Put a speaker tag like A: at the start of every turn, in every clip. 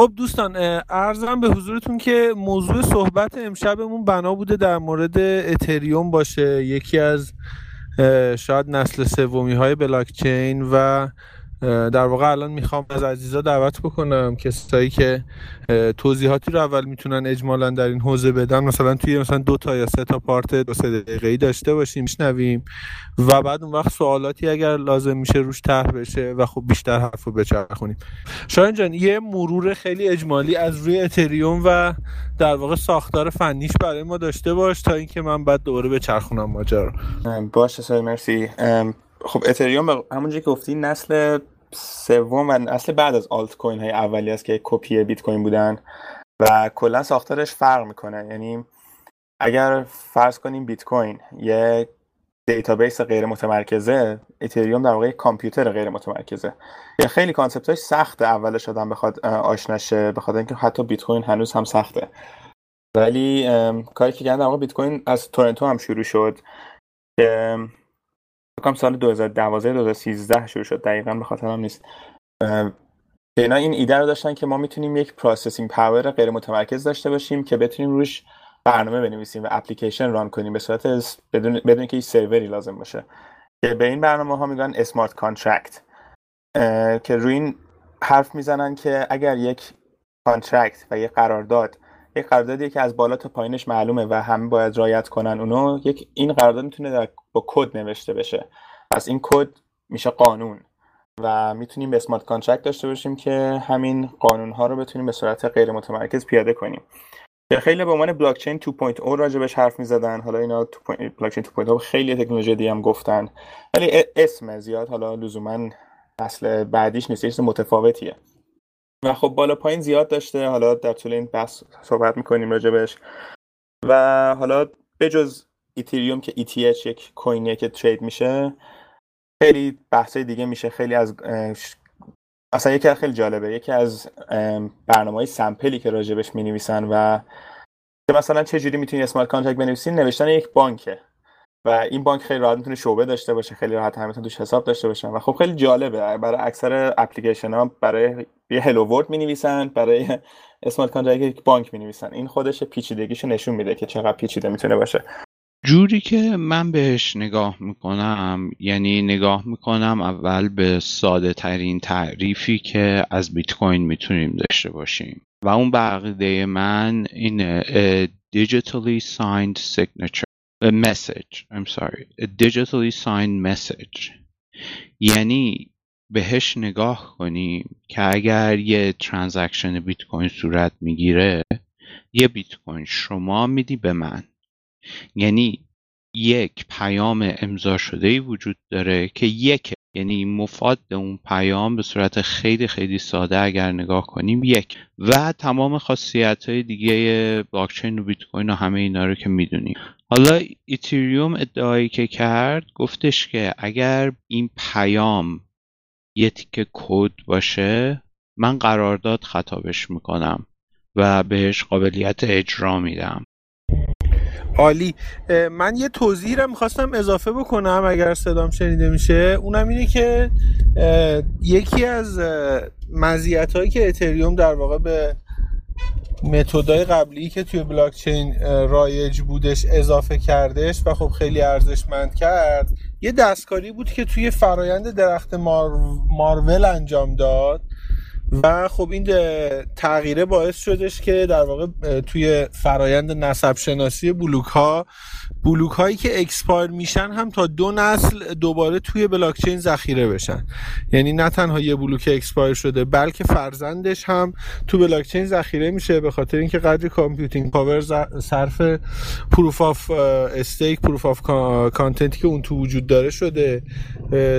A: خب دوستان ارزم به حضورتون که موضوع صحبت امشبمون بنا بوده در مورد اتریوم باشه یکی از شاید نسل سومی های بلاکچین و در واقع الان می‌خوام از عزیزا دعوت بکنم کسایی که توضیحاتی رو اول می‌تونن اجمالا در این حوزه بدن. مثلا توی مثلا دو تا یا سه تا پارت دو سه دقیقه‌ای داشته باشیم میشنویم و بعد اون وقت سوالاتی اگر لازم میشه روش طرح بشه و خب بیشتر حرف رو بچرخونیم. شاید جان یه مرور خیلی اجمالی از روی اتریوم و در واقع ساختار فنیش برای ما داشته باش تا اینکه من بعد دوباره بچرخونم ماجرا
B: باشه مرسی. خب اتریوم همونجوری که گفتی نسل سوم و نسل بعد از آلت کوین های اولی است که کپی بیت کوین بودن و کلا ساختارش فرق می‌کنه. یعنی اگر فرض کنیم بیت کوین یه database غیر متمرکزه اتریوم در واقع کامپیوتر غیر متمرکزه. یه خیلی concept ش سخته اولش آدم بخواد آشناشه بخاطر اینکه حتی بیت کوین هنوز هم سخته. ولی کاری که کردن در واقع بیت کوین از تورنتو هم شروع شد. که فکر سال 2012 2013 شروع شد. دقیقا به خاطرم نیست. اینا این ایده رو داشتن که ما می‌تونیم یک processing power غیر متمرکز داشته باشیم که بتونیم روش برنامه بنویسیم و application run کنیم. به صورت بدون بدون که سروری لازم باشه. که به این برنامه ها میگن smart contract که روی این حرف می‌زنن که اگر یک contract و یک قرارداد یک قراردادی که از بالا تا پایینش معلومه و همه باید right کنن اونو یک این قرارداد می‌تونه در با کد نوشته بشه. پس این کد میشه قانون و می‌تونیم به اسمارت کانترکت داشته باشیم که همین قانون ها رو بتونیم به صورت غیر متمرکز پیاده کنیم. خیلی به عنوان بلاک چین 2.0 راجبش حرف می‌زدن. حالا اینا بلاک چین 2.0 خیلی تکنولوژی دیگه هم گفتن. ولی اسم زیاد حالا لزوما اصل بعدیش نیست متفاوتیه. و خب بالا پایین زیاد داشته. حالا در طول این بحث صحبت می‌کنیم راجبش و حالا بجز ایتریوم که ETH یک کوینیه که ترید میشه خیلی بحثای دیگه میشه. خیلی از اصلا یکی خیلی جالبه. یکی از برنامه های سمپلی که راجبش می نویسن و که مثلا چه جوری می‌تونی smart contract بنویسین نوشتن یک بانکه. و این بانک خیلی راحت می‌تونه شعبه داشته باشه خیلی راحت هم می‌تونه توش حساب داشته باشن و خب خیلی جالبه برای اکثر اپلیکیشن ها برای یه hello world می نویسن برای smart contract یک بانک می نویسن این خودش پیچیدگیشو نشون میده که چقدر پیچیده می‌تونه باشه.
C: جوری که من بهش نگاه می‌کنم یعنی نگاه می‌کنم اول به ساده ترین تعریفی که از بیت کوین می‌تونیم داشته باشیم و اون به عقیده من این digitally signed signature. A message. I'm sorry. A digitally signed message. یعنی بهش نگاه کنیم که اگر یه ترانزکشن بیت کوین صورت می‌گیره یه بیت کوین شما میدی به من. یعنی یک پیام امضا شده ای وجود داره که یک یعنی مفاد اون پیام به صورت خیلی خیلی ساده اگر نگاه کنیم یک. و تمام خاصیت های دیگه بلاکچین و بیت کوین و همه اینا رو که می‌دونیم. حالا ایتریوم ادعایی که کرد گفتش که اگر این پیام یه تیکه کد باشه من قرارداد خطابش می‌کنم و بهش قابلیت اجرا میدم.
A: عالی. من یه توضیحی رو می‌خواستم اضافه بکنم اگر صدام شنیده میشه. اونم اینه که یکی از مزیت هایی که اتریوم در واقع به method ای قبلی که توی بلاکچین رایج بودش اضافه کردش و خب خیلی ارزشمند کرد یه دستکاری بود که توی فرایند درخت مرکل انجام داد. و خب این تغییره باعث شدش که در واقع توی فرایند نسب شناسی بلوک ها بلوک هایی که expire میشن هم تا دو نسل دوباره توی بلاکچین ذخیره بشن. یعنی نه تنها یه بلوک expire شده بلکه فرزندش هم تو بلاکچین ذخیره میشه به خاطر اینکه قدر computing power صرف proof of stake proof of content ی که اون تو وجود داره شده.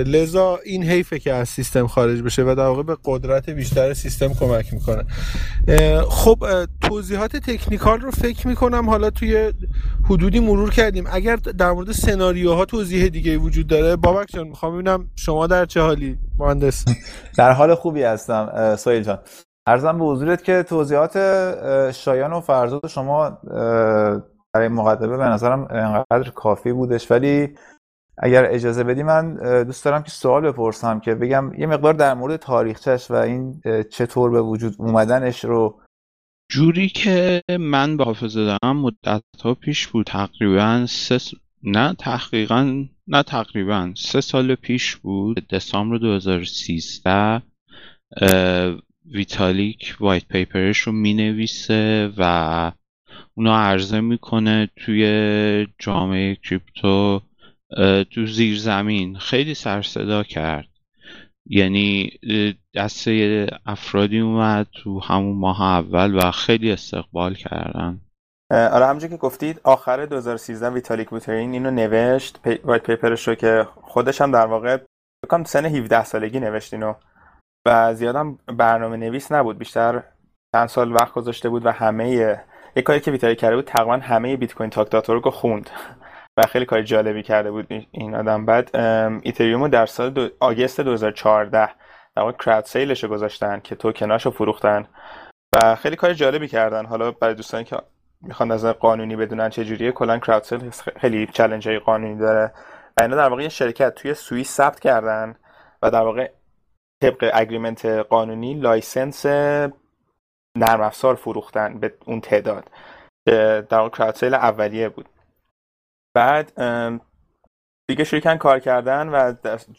A: لذا این حیفه که از سیستم خارج بشه و در واقع به قدرت بیشتر سیستم کمک می‌کنه. خب توضیحات technical رو فکر می‌کنم حالا توی حدودی مرور کردیم. اگر در مورد سناریوها توضیح دیگه وجود داره بابک جان می‌خوام ببینم شما در چه حالی؟ مهندس.
D: در حال خوبی هستم سهیل جان. ارزم به حضورت که توضیحات شایان و فرزاد شما برای مقدمه به نظرم انقدر کافی بودش ولی اگر اجازه بدی من دوست دارم که سوال بپرسم که بگم یه مقدار در مورد تاریخچش و این چطور به وجود اومدنش رو.
C: جوری که من به حافظه دارم مدت ها پیش بود تقریبا سه نه تحقیقا نه تقریبا سه سال پیش بود دسامبر 2013 ویتالیک white paper ش رو می نویسه و اونو عرضه می‌کنه توی جامعه crypto تو زیر زمین. خیلی سر و صدا کرد. یعنی دسته افرادی اومد تو همون ماه اول و خیلی استقبال کردن.
B: آره همونجور که گفتید آخر 2013 ویتالیک بوترین اینو نوشت. پی... white paper ش رو که خودش هم در واقع بکنم سن 17 سالگی نوشت اینو. و زیادم برنامه نویس نبود. بیشتر چند سال وقت گذاشته بود و همه یه کاری که ویتالیک کرده بود تقریبا همه Bitcoin Talk رو خوند. و خیلی کار جالبی کرده بود این آدم. بعد اتریومو در سال دو... August 2014 در واقع sale ش رو گذاشتن که توکناشو فروختن و خیلی کار جالبی کردن. حالا برای دوستانی که می‌خوان از قانونی بدونن چه جوریه کلا crowd sale خیلی چالش های قانونی داره. و اینا در واقع یه شرکت توی سوئیس ثبت کردن و در واقع طبق agreement قانونی license نرم افزار فروختن به اون تعداد. در واقع crowd sale اولیه بود. بعد دیگه شروع کار کردن و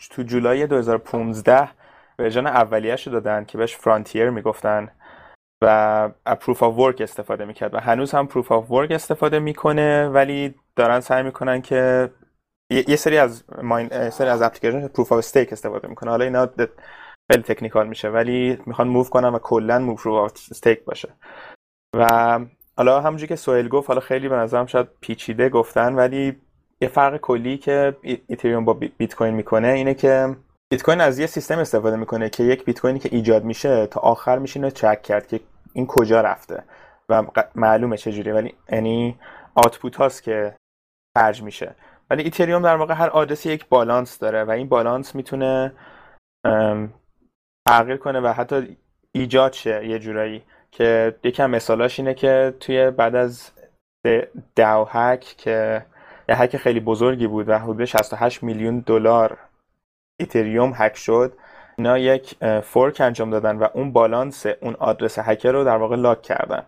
B: تو جولای 2015 version اولیه‌اش رو دادن که بهش Frontier می‌گفتن و proof of work استفاده می‌کرد و هنوز هم proof of work استفاده می‌کنه ولی دارن سعی می‌کنن که یه سری از mine سری از application proof of stake استفاده می‌کنه. حالا اینا خیلی technical میشه ولی می‌خوان move کنن و کلا move proof of stake باشه. و حالا همونجوری که سهیل گفت حالا خیلی به نظرم شاید پیچیده گفتن ولی یه فرق کلی که اتریوم با بیت کوین می‌کنه اینه که بیت کوین از یه سیستم استفاده می‌کنه که یک بیت کوینی که ایجاد میشه تا آخر میشینه چک کرد که این کجا رفته و معلومه چجوری ولی یعنی آتپوت هاست که خرج میشه. ولی ایتریوم در واقع هر آدرسی یک بالانس داره و این بالانس می‌تونه تغییر کنه و حتی ایجاد شه یه جورایی. که یکم مثالاش اینه که توی بعد از داو هک که یه هک خیلی بزرگی بود و حدود 68 میلیون دلار ایتریوم هک شد اینا یک fork انجام دادن و اون بالانس اون آدرس هکر رو در واقع lock کردن.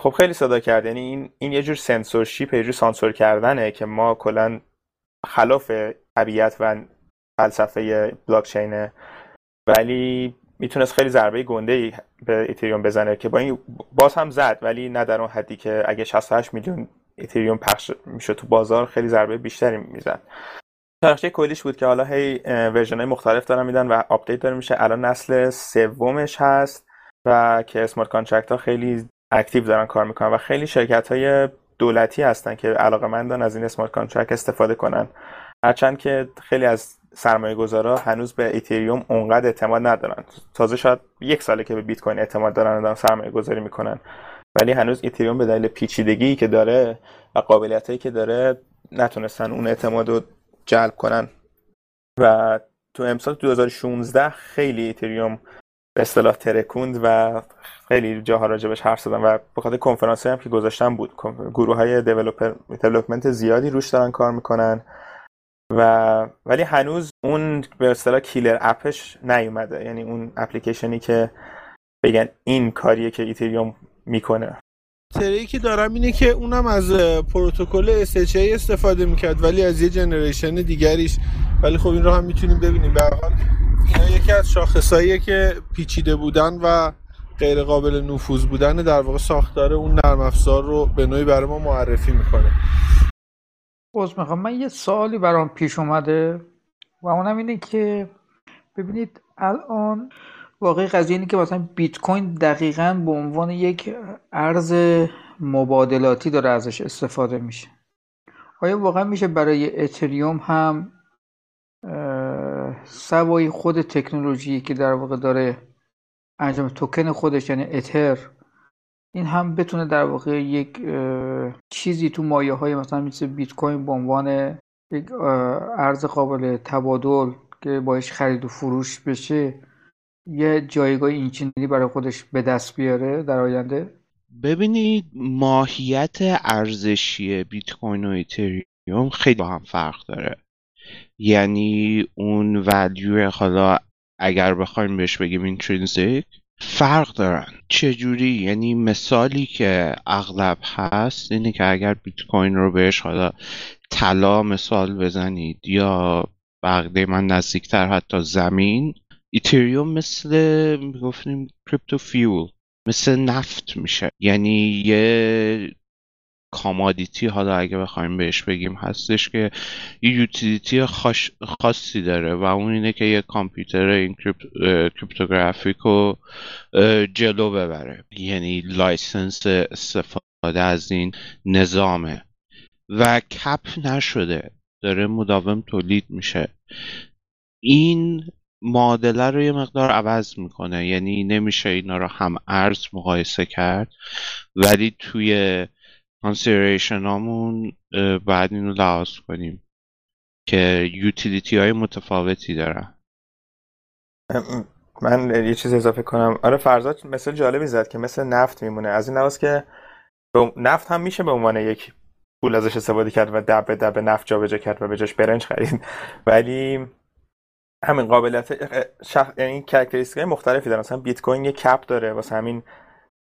B: خب خیلی صدا کرد یعنی این این یه جور سنسورشیپ یه جور سانسور کردنه که ما کلا خلاف طبیعت و فلسفه بلاکچینه ولی می‌تونست خیلی ضربه گنده ای به اتریوم بزنه که با این باز هم زد ولی نه در اون حدی که اگه 68 میلیون اتریوم پخش میشه تو بازار خیلی ضربه بیشتری می‌زد. تاریخچه کلیش بود که حالا هی version های مختلف دارن میدن و update داره میشه. الان نسل سومش هست و که smart contract ها خیلی active دارن کار می‌کنن و خیلی شرکت های دولتی هستن که علاقه مندن از این smart contract استفاده کنن. هرچند که خیلی از سرمایه گذارا هنوز به اتریوم اونقدر اعتماد ندارن. تازه شاید یک ساله که به بیت کوین اعتماد دارن دارن سرمایه گذاری می‌کنن. ولی هنوز اتریوم به دلیل پیچیدگی که داره و قابلیتایی که داره نتونستن اون اعتماد رو جلب کنن. و تو امسال 2016 خیلی اتریوم به اصطلاح ترکوند و خیلی جاها راجبش حرف زدن و به خاطر کنفرانس هم که گذاشتن بود. گروه های development زیادی روش دارن کار می‌کنن. و ولی هنوز اون به اصطلاح killer app ش نیومده. یعنی اون اپلیکیشنی که بگن این کاریه که اتریوم می‌کنه.
A: تری که دارم اینه که اونم از پروتکل SHA استفاده می‌کرد ولی از یه جنریشن دیگریش. ولی خب این رو هم می‌تونیم ببینیم. به حال اینا یکی از شاخصاییه که پیچیده بودن و غیر قابل نفوذ بودن در واقع ساختار اون نرم افزار رو به نوعی برای ما معرفی می‌کنه.
E: باز می‌خوام من یه سوالی برام پیش اومده و اونم اینه که ببینید الان واقعی قضیه اینه که مثلا بیت کوین دقیقا به عنوان یک ارز مبادلاتی داره ازش استفاده میشه. آیا واقعا میشه برای اتریوم هم سوای خود تکنولوژی که در واقع داره انجام توکن خودش یعنی اتر این هم بتونه در واقع یک چیزی تو مایه های مثلا مثل بیت کوین به عنوان یک ارز قابل تبادل که باش خرید و فروش بشه یه جایگاه اینچنینی برای خودش به دست بیاره در آینده.
C: ببینید ماهیت ارزشی بیت کوین و ایتریوم خیلی با هم فرق داره. یعنی اون ولیو حالا اگر بخوایم بهش بگیم اینترینزیک فرق دارن. چجوری؟ یعنی مثالی که اغلب هست اینه که اگر بیت کوین رو بهش حالا طلا مثال بزنید یا بقیه من نزدیکتر حتی زمین اتریوم مثل می‌گفتیم crypto fuel مثل نفت میشه. یعنی یه commodity حالا اگه بخوایم بهش بگیم هستش که یه utility خاصی داره و اون اینه که یه کامپیوتر این cryptographic رو جلو ببره. یعنی license استفاده از این نظامه. و کپ نشده. داره مداوم تولید میشه. این معادله رو یه مقدار عوض می‌کنه. یعنی نمیشه اینا رو هم ارز مقایسه کرد. ولی توی کانسیدریشن هامون باید اینو لحاظ کنیم که یوتیلیتی های متفاوتی دارن.
B: من یه چیز اضافه کنم. آره فرزاد مثل جالبی زد که مثل نفت میمونه. از این لحاظ که نفت هم میشه به عنوان یک پول ازش استفاده کرد و دبه دبه نفت جابجا کرد و به جاش برنج خرید. ولی همین قابلیت شخ... یعنی characteristic مختلفی داره مثلا بیت کوین یه cap داره. واسه همین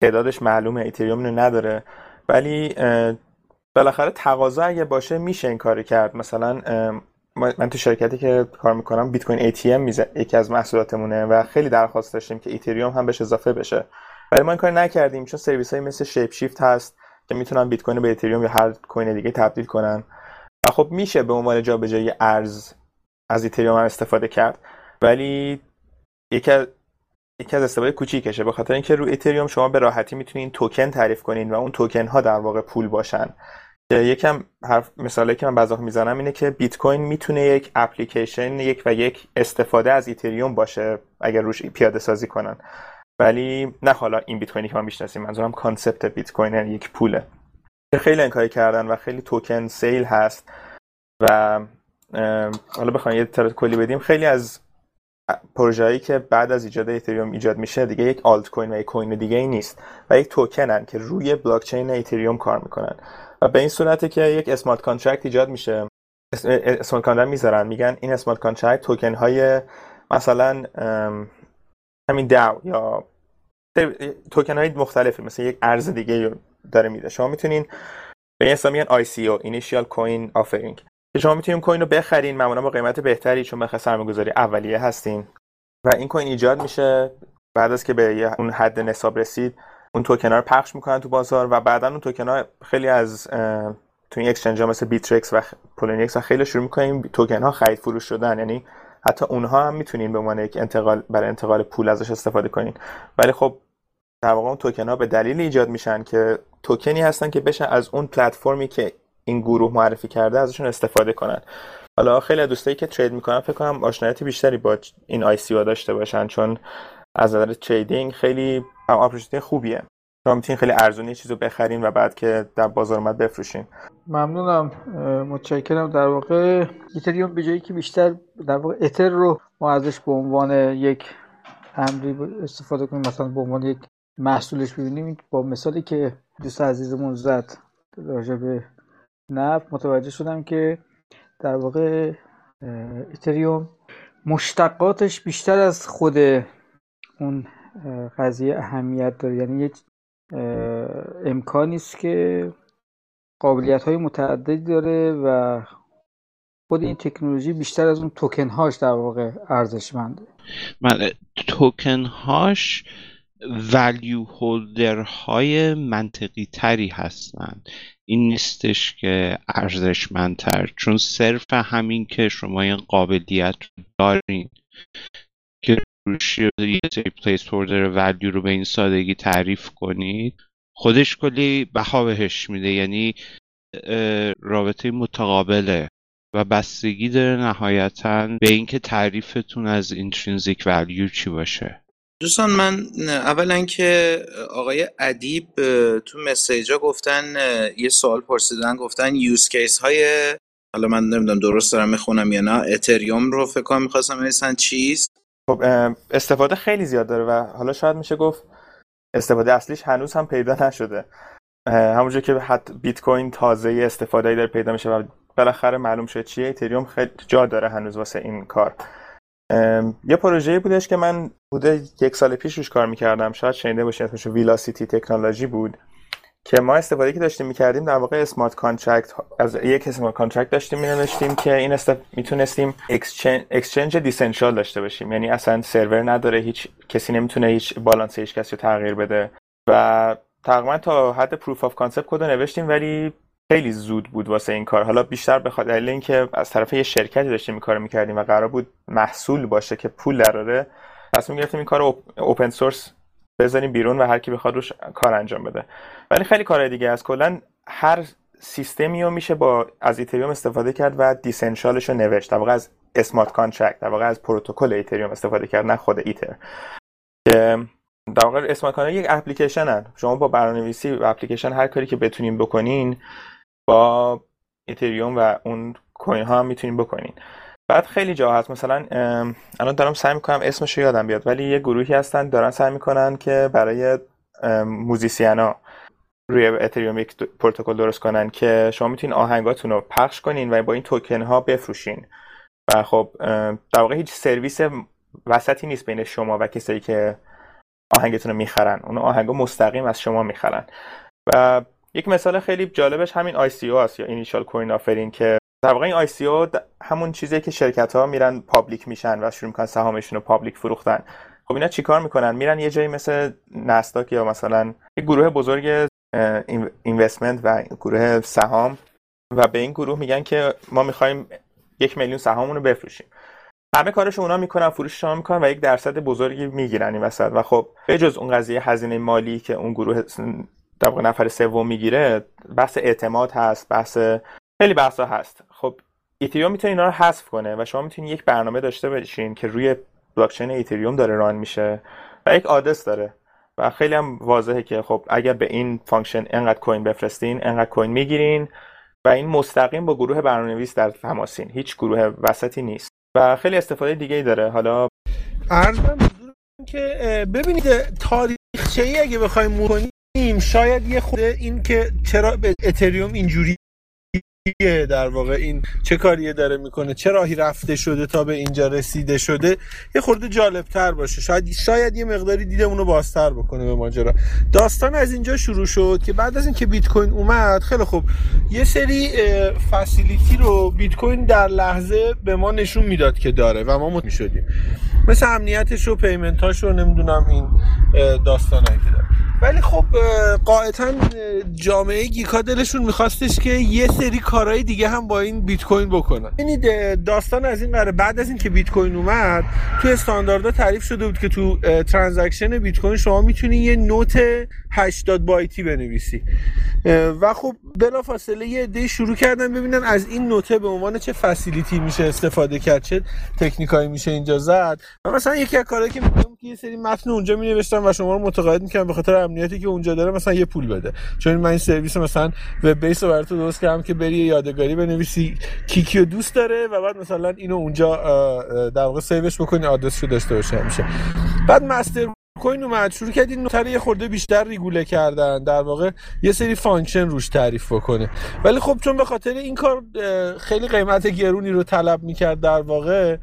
B: تعدادش معلومه. ایتریوم نداره. ولی بالاخره تقاضا اگه باشه میشه این کاری کرد. مثلا من تو شرکتی که کار می‌کنم بیت کوین ATM میزنه یکی از محصولاتمونه و خیلی درخواست داشتیم که ایتریوم هم بهش اضافه بشه. ولی ما این کار نکردیم چون سرویس های مثل شیپ شیفت هست که می‌تونن بیت coin به ایتریوم یا هر کوین دیگه تبدیل کنن. و خب میشه به عنوان جابجایی ارز از ایتریوم استفاده کرد. ولی یکی یکی از استفاده کوچیکشه. به خاطر اینکه رو ایتریوم شما به راحتی می‌تونید توکن تعریف کنین و اون توکن ها در واقع پول باشن. یکم حرف مثالی که من بعضی می‌زنم اینه که بیت کوین می‌تونه یک اپلیکیشن یک و یک استفاده از ایتریوم باشه اگر روش پیاده سازی کنن. ولی نه حالا این بیت کوینی که ما می‌شناسیم منظورم concept بیت کوین یعنی یک پوله. خیلی این کاری کردن و خیلی token sale هست. و حالا بخوایم یه طرح کلی بدیم. خیلی از پروژه‌ای که بعد از ایجاد اتریوم ایجاد میشه دیگه یک آلت کوین و یک coin دیگه ای نیست و یک توکنن که روی بلاک چین اتریوم کار می‌کنن. و به این صورته که یک smart contract ایجاد میشه. smart contract می‌ذارن. میگن این smart contract token های مثلا همین داو یا توکن های مختلفی مثل یک ارز دیگه داره میده. شما می‌تونین به این اسم میگن ICO Initial Coin Offering. که شما می‌تونید coin رو بخرین معمولا با قیمت بهتری چون بخاطر سرمایه‌گذاری اولیه هستین. و این coin ایجاد میشه بعد از که به اون حد نصاب رسید اون توکن رو پخش می‌کنن تو بازار و بعدا اون توکن ها خیلی از تو این exchange ها مثل بیترکس و پولینکس و خیلی شروع می‌کنیم توکن ها خرید فروش شدن. یعنی حتی اونها هم می‌تونین به عنوان یک انتقال برای انتقال پول ازش استفاده کنین. ولی خب در واقع اون توکن ها به دلیل ایجاد میشن که توکنی هستن که بشه از اون پلتفرمی که این گروه معرفی کرده ازشون استفاده کنن. حالا خیلی دوستایی که trade می‌کنن فکر کنم آشنایت بیشتری با این ICO داشته باشن چون از نظر trading خیلی opportunity خوبیه. شما می‌تونین خیلی ارزونی چیزو بخرین و بعد که در بازار اومد بفروشین
E: ممنونم. متشکرم. در واقع ایتریوم به جایی که بیشتر در واقع اتر رو ما ازش به عنوان یک امری استفاده کنیم مثلا به عنوان یک محصولش ببینیم. با مثالی که دوست عزیزمون زد راجع به نفت متوجه شدم که در واقع ایتریوم مشتقاتش بیشتر از خود اون قضیه اهمیت داره. یعنی یک امکانی است که قابلیت های متعددی داره و خود این تکنولوژی بیشتر از اون توکن هاش در واقع ارزشمنده.
C: بله توکن هاش ولیو هولدر های منطقی تری هستند. این نیستش که ارزشمندتر چون صرف همین که شما این قابلیت رو دارین که روش یه placeholder value رو به این سادگی تعریف کنید خودش کلی بها بهش میده. یعنی رابطه متقابله و بستگی داره نهایتا به اینکه تعریفتون از intrinsic value چی باشه.
F: دوستان من اولا که آقای ادیب تو message ا گفتن یه سوال پرسیدن گفتن use case های حالا من نمی‌دونم درست دارم می‌خونم یا نه اتریوم رو فکر کنم می‌خواستم بنویسن چیست؟
B: خب استفاده خیلی زیاد داره و حالا شاید میشه گفت استفاده اصلیش هنوز هم پیدا نشده. همونجور که حتی بیت کوین تازه استفاده داره پیدا میشه و بالاخره معلوم شد چیه ایتریوم خیلی جا داره هنوز واسه این کار. یه پروژه بودش که من حدود یک سال پیش روش کار می‌کردم. شاید شنیده باشید اسمش ویلاسیتی تکنولوژی بود که ما استفاده که داشتیم می‌کردیم در واقع smart contract از یک smart contract داشتیم مینوشتیم که این است می‌تونستیم exchange decentral داشته باشیم. یعنی اصلا سرور نداره هیچ کسی نمی‌تونه هیچ بالانس هیچ کسی رو تغییر بده. و تقریبا تا حد proof of concept کد نوشتیم ولی خیلی زود بود واسه این کار. حالا بیشتر به خاطر اینکه از طرف یه شرکتی داشتیم کارو می‌کردیم و قرار بود محصول باشه که پول دراره تصمیم گرفتیم این کار open source بذاریم بیرون و هر کی بخواد روش کار انجام بده. ولی خیلی کارهای دیگه از کلا هر سیستمی رو میشه با از ایتریوم استفاده کرد و decentral ش رو نوشت. در واقع از smart contract در واقع از protocol ایتریوم استفاده کرد نه خود ether که در واقع smart contract یک اپلیکیشن هست شما با برنامه‌نویسی و اپلیکیشن هر کاری که بتونین بکنین با ایتریوم و اون coin ها هم می‌تونین بکنین. بعد خیلی جا هست مثلا الان دارم سعی می‌کنم اسمش رو یادم بیاد ولی یه گروهی هستن دارن سعی می‌کنن که برای musician ا روی اتریوم یک protocol درست کنن که شما می‌تونین آهنگاتون رو پخش کنین و با این توکن ها بفروشین. و خب در واقع هیچ سرویس وسطی نیست بین شما و کسایی که آهنگتون رو می‌خرن. اون آهنگا مستقیم از شما می‌خرن. و یک مثال خیلی جالبش همین ICO هست یا initial coin offering که در واقع این ICO همون چیزی که شرکت ها میرن public میشن و شروع می‌کنن سهامشون رو public فروختن. خب اینا چیکار می‌کنن؟ میرن یه جایی مثل نستاک یا مثلا یک گروه بزرگ اینوستمنت و گروه سهام و به این گروه میگن که ما می‌خوایم یک میلیون سهامونو رو بفروشیم. همه کارش اونا می‌کنن فروش شما می‌کنن و یک درصد بزرگی می‌گیرن این وسط. و خب به جز اون قضیه هزینه مالی که اون گروه در واقع نفر سوم می‌گیره بحث اعتماد هست بحث خیلی بحثا هست. خب ایتریوم می‌تونه اینا رو حذف کنه و شما می‌تونید یک برنامه داشته باشین که روی بلاکچین ایتریوم داره run میشه و یک آدرس داره. و خیلی هم واضحه که خب اگر به این function انقدر coin بفرستین انقدر coin می‌گیرین و این مستقیم با گروه برنامه‌نویس در تماسین. هیچ گروه وسطی نیست. و خیلی استفاده دیگه ای داره. حالا
A: عرضم که ببینید تاریخچه ای اگه بخوایم کنیم شاید یه خود این که چرا به اتریوم اینجوری در واقع این چه کاریه داره می‌کنه؟ چه راهی رفته شده تا به اینجا رسیده شده؟ یه خورده جالب تر باشه. شاید شاید یه مقداری دیدمون رو بازتر بکنه به ماجرا. داستان از اینجا شروع شد که بعد از اینکه بیت کوین اومد خیلی خوب. یه سری فسیلیتی رو بیت کوین در لحظه به ما نشون می‌داد که داره و ما مطمئن شدیم. مثل امنیتش و پیمنتاش رو نمی‌دونم این داستانایی که داره. ولی خب قاعدتا جامعه گیکا دلشون میخواستش که یه سری کارهای دیگه هم با این بیت کوین بکنن یعنی داستان از این قراره بعد از اینکه بیت کوین اومد تو استانداردها تعریف شده بود که تو transaction بیت کوین شما می‌تونی یه note 80 بایتی بنویسی. و خب بلافاصله یه عده شروع کردن ببینن از این note ه به عنوان چه facility میشه استفاده کرد چه تکنیکایی میشه اینجا زد. و مثلا یکی از کارهایی که میگم که یه سری متن اونجا می و شما رو متقاعد می‌کنن به خاطر امنیتی که اونجا داره مثلا یه پول بده. چون من این سرویس مثلا web base رو براتون درست کردم که بری یادگاری بنویسی. کیکیو دوست داره و بعد مثلا اینو اونجا در واقع save ش بکنی آدرس رو داشته باشه همیشه. بعد Mastercoin اومد شروع کرد این note رو یه خورده بیشتر ریگوله کردن. در واقع یه سری function روش تعریف بکنه. ولی خب چون به خاطر این کار خیلی قیمت گرونی رو طلب می‌کرد در واقع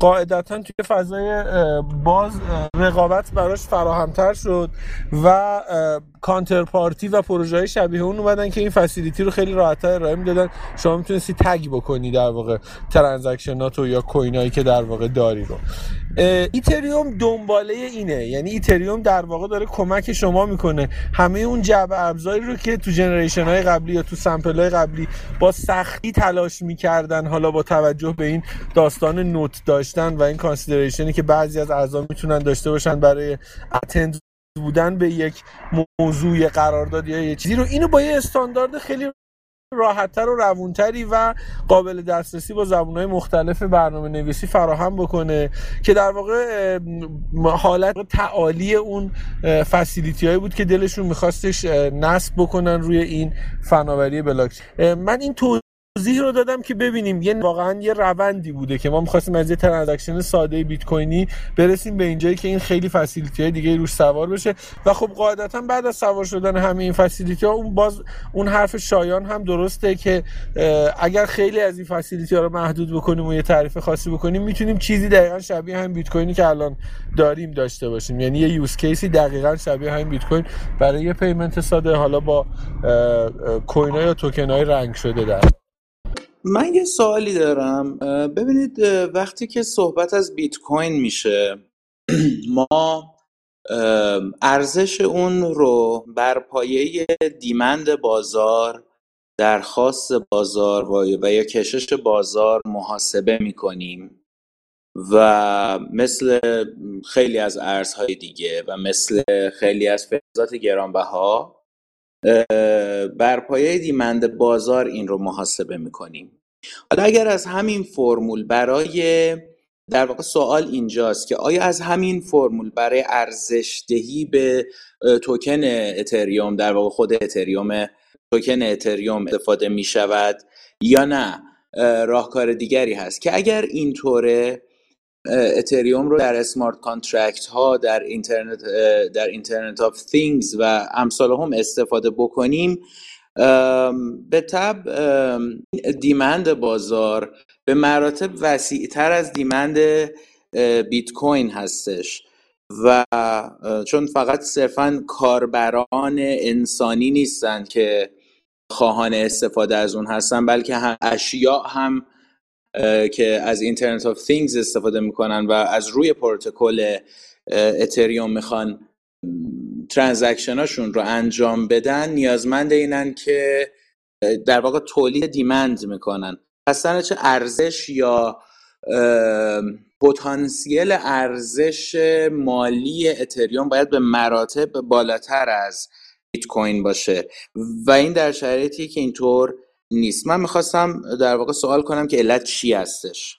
A: قاعدتا توی فضای باز رقابت براش فراهمتر شد و Counterparty و پروژه های شبیه اون اومدن که این facility رو خیلی راحت‌تر ارائه می‌دادن. شما می‌تونستی tag بکنی در واقع transaction اتو یا coin ایی که در واقع داری رو. ایتریوم دنباله اینه. یعنی ایتریوم در واقع داره کمک شما می‌کنه. همه اون جعبه ابزاری رو که تو generation های قبلی یا تو sample های قبلی با سختی تلاش می‌کردن حالا با توجه به این داستان note داشتن و این consideration ی که بعضی از اعضا می‌تونن داشته باشن برای اتند بودن به یک موضوع قرارداد یا یه چیزی رو. اینو با یه استاندارد خیلی راحتتر و روونتری و قابل دسترسی با زبونهای مختلف برنامه نویسی فراهم بکنه که در واقع حالت تعالی اون فسیلیتی هایی بود که دلشون میخواستش نصب بکنن روی این فناوری بلاکچین. من این توضیح رو دادم که ببینیم. یه واقعا یه روندی بوده که ما می‌خواستیم از یه ترانزکشن ساده بیت کوینی برسیم به اینجایی که این خیلی facility های دیگه روش سوار بشه. و خب قاعدتا بعد از سوار شدن همه این facility ها اون باز اون حرف شایان هم درسته که اگر خیلی از این facility ها رو محدود بکنیم و یه تعریف خاصی بکنیم می‌تونیم چیزی دقیقا شبیه هم بیت کوینی که الان داریم داشته باشیم. یعنی یه use case ی دقیقا شبیه همین بیت کوین برای یه payment ساده حالا با coin یا توکن های رنگ شده در
F: من یه سوالی دارم. ببینید وقتی که صحبت از بیت کوین میشه ما ارزش اون رو بر پایه دیمند بازار درخواست بازار و یا کشش بازار محاسبه می‌کنیم و مثل خیلی از ارزهای دیگه و مثل خیلی از فلزات گرانبها بر پایه دیمند بازار این رو محاسبه می‌کنیم. حالا اگر از همین فرمول برای در واقع سوال اینجاست که آیا از همین فرمول برای ارزش دهی به توکن اتریوم در واقع خود اتریوم توکن اتریوم استفاده می شود یا نه؟ راهکار دیگری هست که اگر اینطوره اتریوم رو در smart contract ها در اینترنت در Internet of things و امثال هم استفاده بکنیم. به طب دیمند بازار به مراتب وسیع تر از دیمند بیت کوین هستش و چون فقط صرفا کاربران انسانی نیستند که خواهان استفاده از اون هستن بلکه هم اشیاء هم که از اینترنت آف things استفاده می‌کنن و از روی پروتکل اتریوم می‌خوان transaction اشون رو انجام بدن. نیازمند اینن که در واقع تولید demand می‌کنن. پس چه ارزش یا پتانسیل ارزش مالی اتریوم باید به مراتب بالاتر از بیت کوین باشه. و این در شرایطی که اینطور نیست. من می‌خواستم در واقع سوال کنم که علت چی هستش.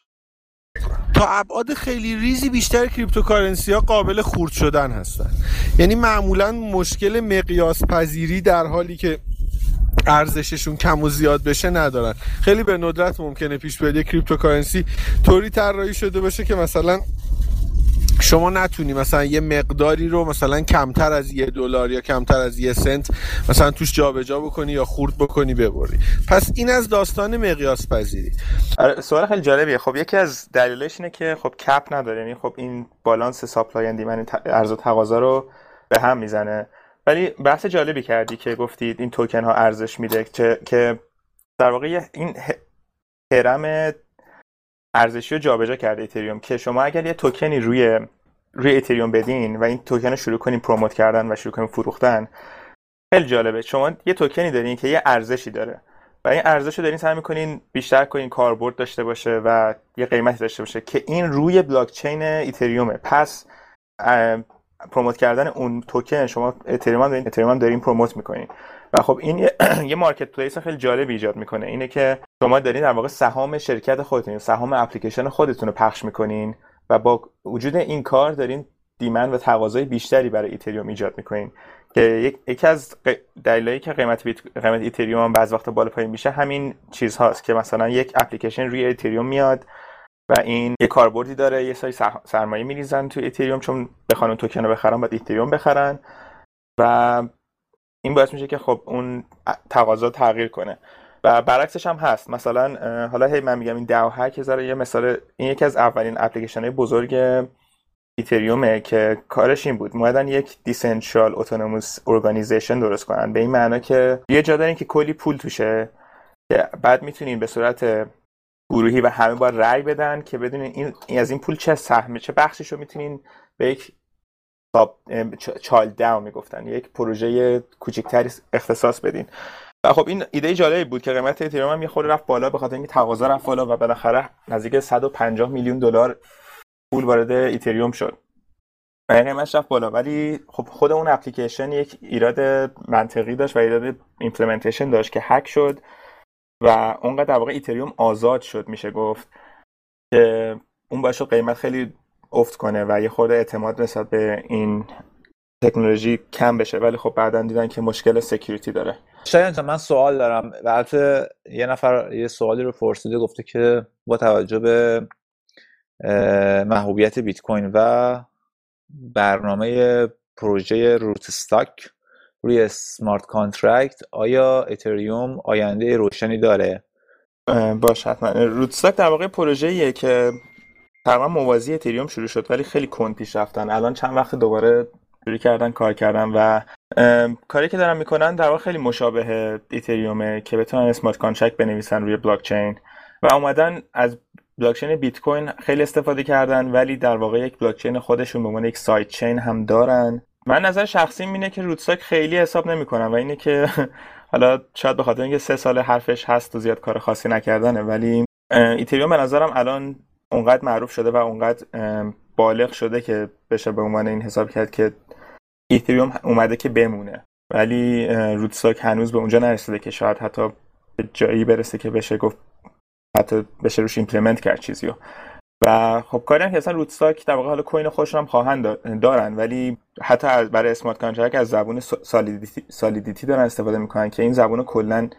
A: تا ابعاد خیلی ریزی بیشتر cryptocurrency ها قابل خورد شدن هستن. یعنی معمولا مشکل مقیاس پذیری در حالی که ارزششون کم و زیاد بشه ندارن. خیلی به ندرت ممکنه پیش بیاد cryptocurrency طوری طراحی شده باشه که مثلا شما نتونی مثلا یه مقداری رو مثلا کمتر از یه دلار یا کمتر از یه سنت مثلا توش جابجا جا بکنی یا خورد بکنی ببری. پس این از داستان مقیاس پذیری.
B: آره، سوال خیلی جالبیه. خب یکی از دلیلش اینه که خب cap نداره یعنی خب این balance supply and demand عرضه و تقاضا رو به هم می‌زنه. ولی بحث جالبی کردی که گفتید این توکن ها ارزش میده که در واقع این هرم ارزشی رو جابجا کرده اتریوم که شما اگر یه توکنی روی روی اتریوم بدین و این توکن رو شروع کنین پروموت کردن و شروع کنین فروختن خیلی جالبه. شما یه توکنی دارین که یه ارزشی داره و این ارزش رو دارین سعی می‌کنین بیشتر کنین کاربرد داشته باشه و یه قیمتی داشته باشه که این روی بلاک چین اتریومه پس promote کردن اون توکن شما اتریوم دارین اتریوم دارین promote می‌کنین. و خب این یه marketplace خیلی جالب ایجاد می‌کنه. اینه که شما دارین در واقع سهام شرکت خودتون سهام اپلیکیشن خودتون رو پخش می‌کنین و با وجود این کار دارین demand و تقاضای بیشتری برای ایتریوم ایجاد می‌کنین. که یکی از دلایلی که قیمت قیمت ایتریوم بعض وقت بالا پایین میشه همین چیز هاست که مثلا یک اپلیکیشن روی ایتریوم میاد و این یه کاربردی داره یه سری سرمایه میریزن تو ایتریوم چون بخوان توکن رو بخرن باید ایتریوم بخرن. و این باعث میشه که خب اون تقاضا تغییر کنه. و برعکسش هم هست. مثلا حالا هی من میگم این DAO hack یه مثال این یکی از اولین اپلیکیشن های بزرگ ایتریومه که کارش این بود. اومدن یک decentralized autonomous organization درست کنن. به این معنا که یه جا دارین که کلی پول توشه که بعد می‌تونین به صورت گروهی و همه با رأی بدن که بدونین این از این پول چه سهمه چه بخشش رو می‌تونین به یک چال داو می‌گفتن. یک پروژه کوچکتری اختصاص بدین. و خب این ایده جالبی بود که قیمت اتریوم هم یه خورده رفت بالا به خاطر اینکه تقاضا رفت بالا و بالاخره نزدیک 150 میلیون دلار پول وارد ایتریوم شد. و قیمتش رفت بالا. ولی خب خود اون اپلیکیشن یک ایراد منطقی داشت و ایراد implementation داشت که هک شد و اونقدر در واقع ایتریوم آزاد شد میشه گفت. که اون باعث قیمت خیلی افت کنه و یه خورده اعتماد نسبت به این تکنولوژی کم بشه. ولی خب بعدا دیدن که مشکل security داره.
D: شایان من سوال دارم. البته یه نفر یه سوالی رو پرسیده گفته که با توجه به محبوبیت بیت کوین و برنامه پروژه Rootstock روی smart contract آیا اتریوم آینده روشنی داره؟
B: باش حتما. Rootstock در واقع پروژه‌ایه که تقریبا موازی اتریوم شروع شد ولی خیلی کند پیش رفتن. الان چند وقت دوباره شروع کردن کار کردن و کاری که دارن می‌کنن در واقع خیلی مشابه اتریومه که بتونن smart contract بنویسن روی بلاک چین و اومدن از بلاک چین بیت کوین خیلی استفاده کردن ولی در واقع یک بلاک چین خودشون به عنوان یک sidechain هم دارن. من نظر شخصی اینه که Rootstock خیلی حساب نمی‌کنم و اینه که حالا شاید به خاطر اینکه سه سال حرفش هست و زیاد کار خاصی نکردنه ولی ایتریوم به نظرم الان اونقدر معروف شده و اونقدر بالغ شده که بشه به عنوان این حساب کرد که ایتریوم اومده که بمونه. ولی Rootstock هنوز به اونجا نرسیده که شاید حتی به جایی برسه که بشه گفت حتی بشه روش implement کرد چیزیو. و خب کاری هم که اصلا Rootstock در واقع حالا coin خودشون هم خواهند دارن ولی حتی برای smart contract از زبون Solidity, Solidity دارن استفاده می‌کنن که این زبون کلا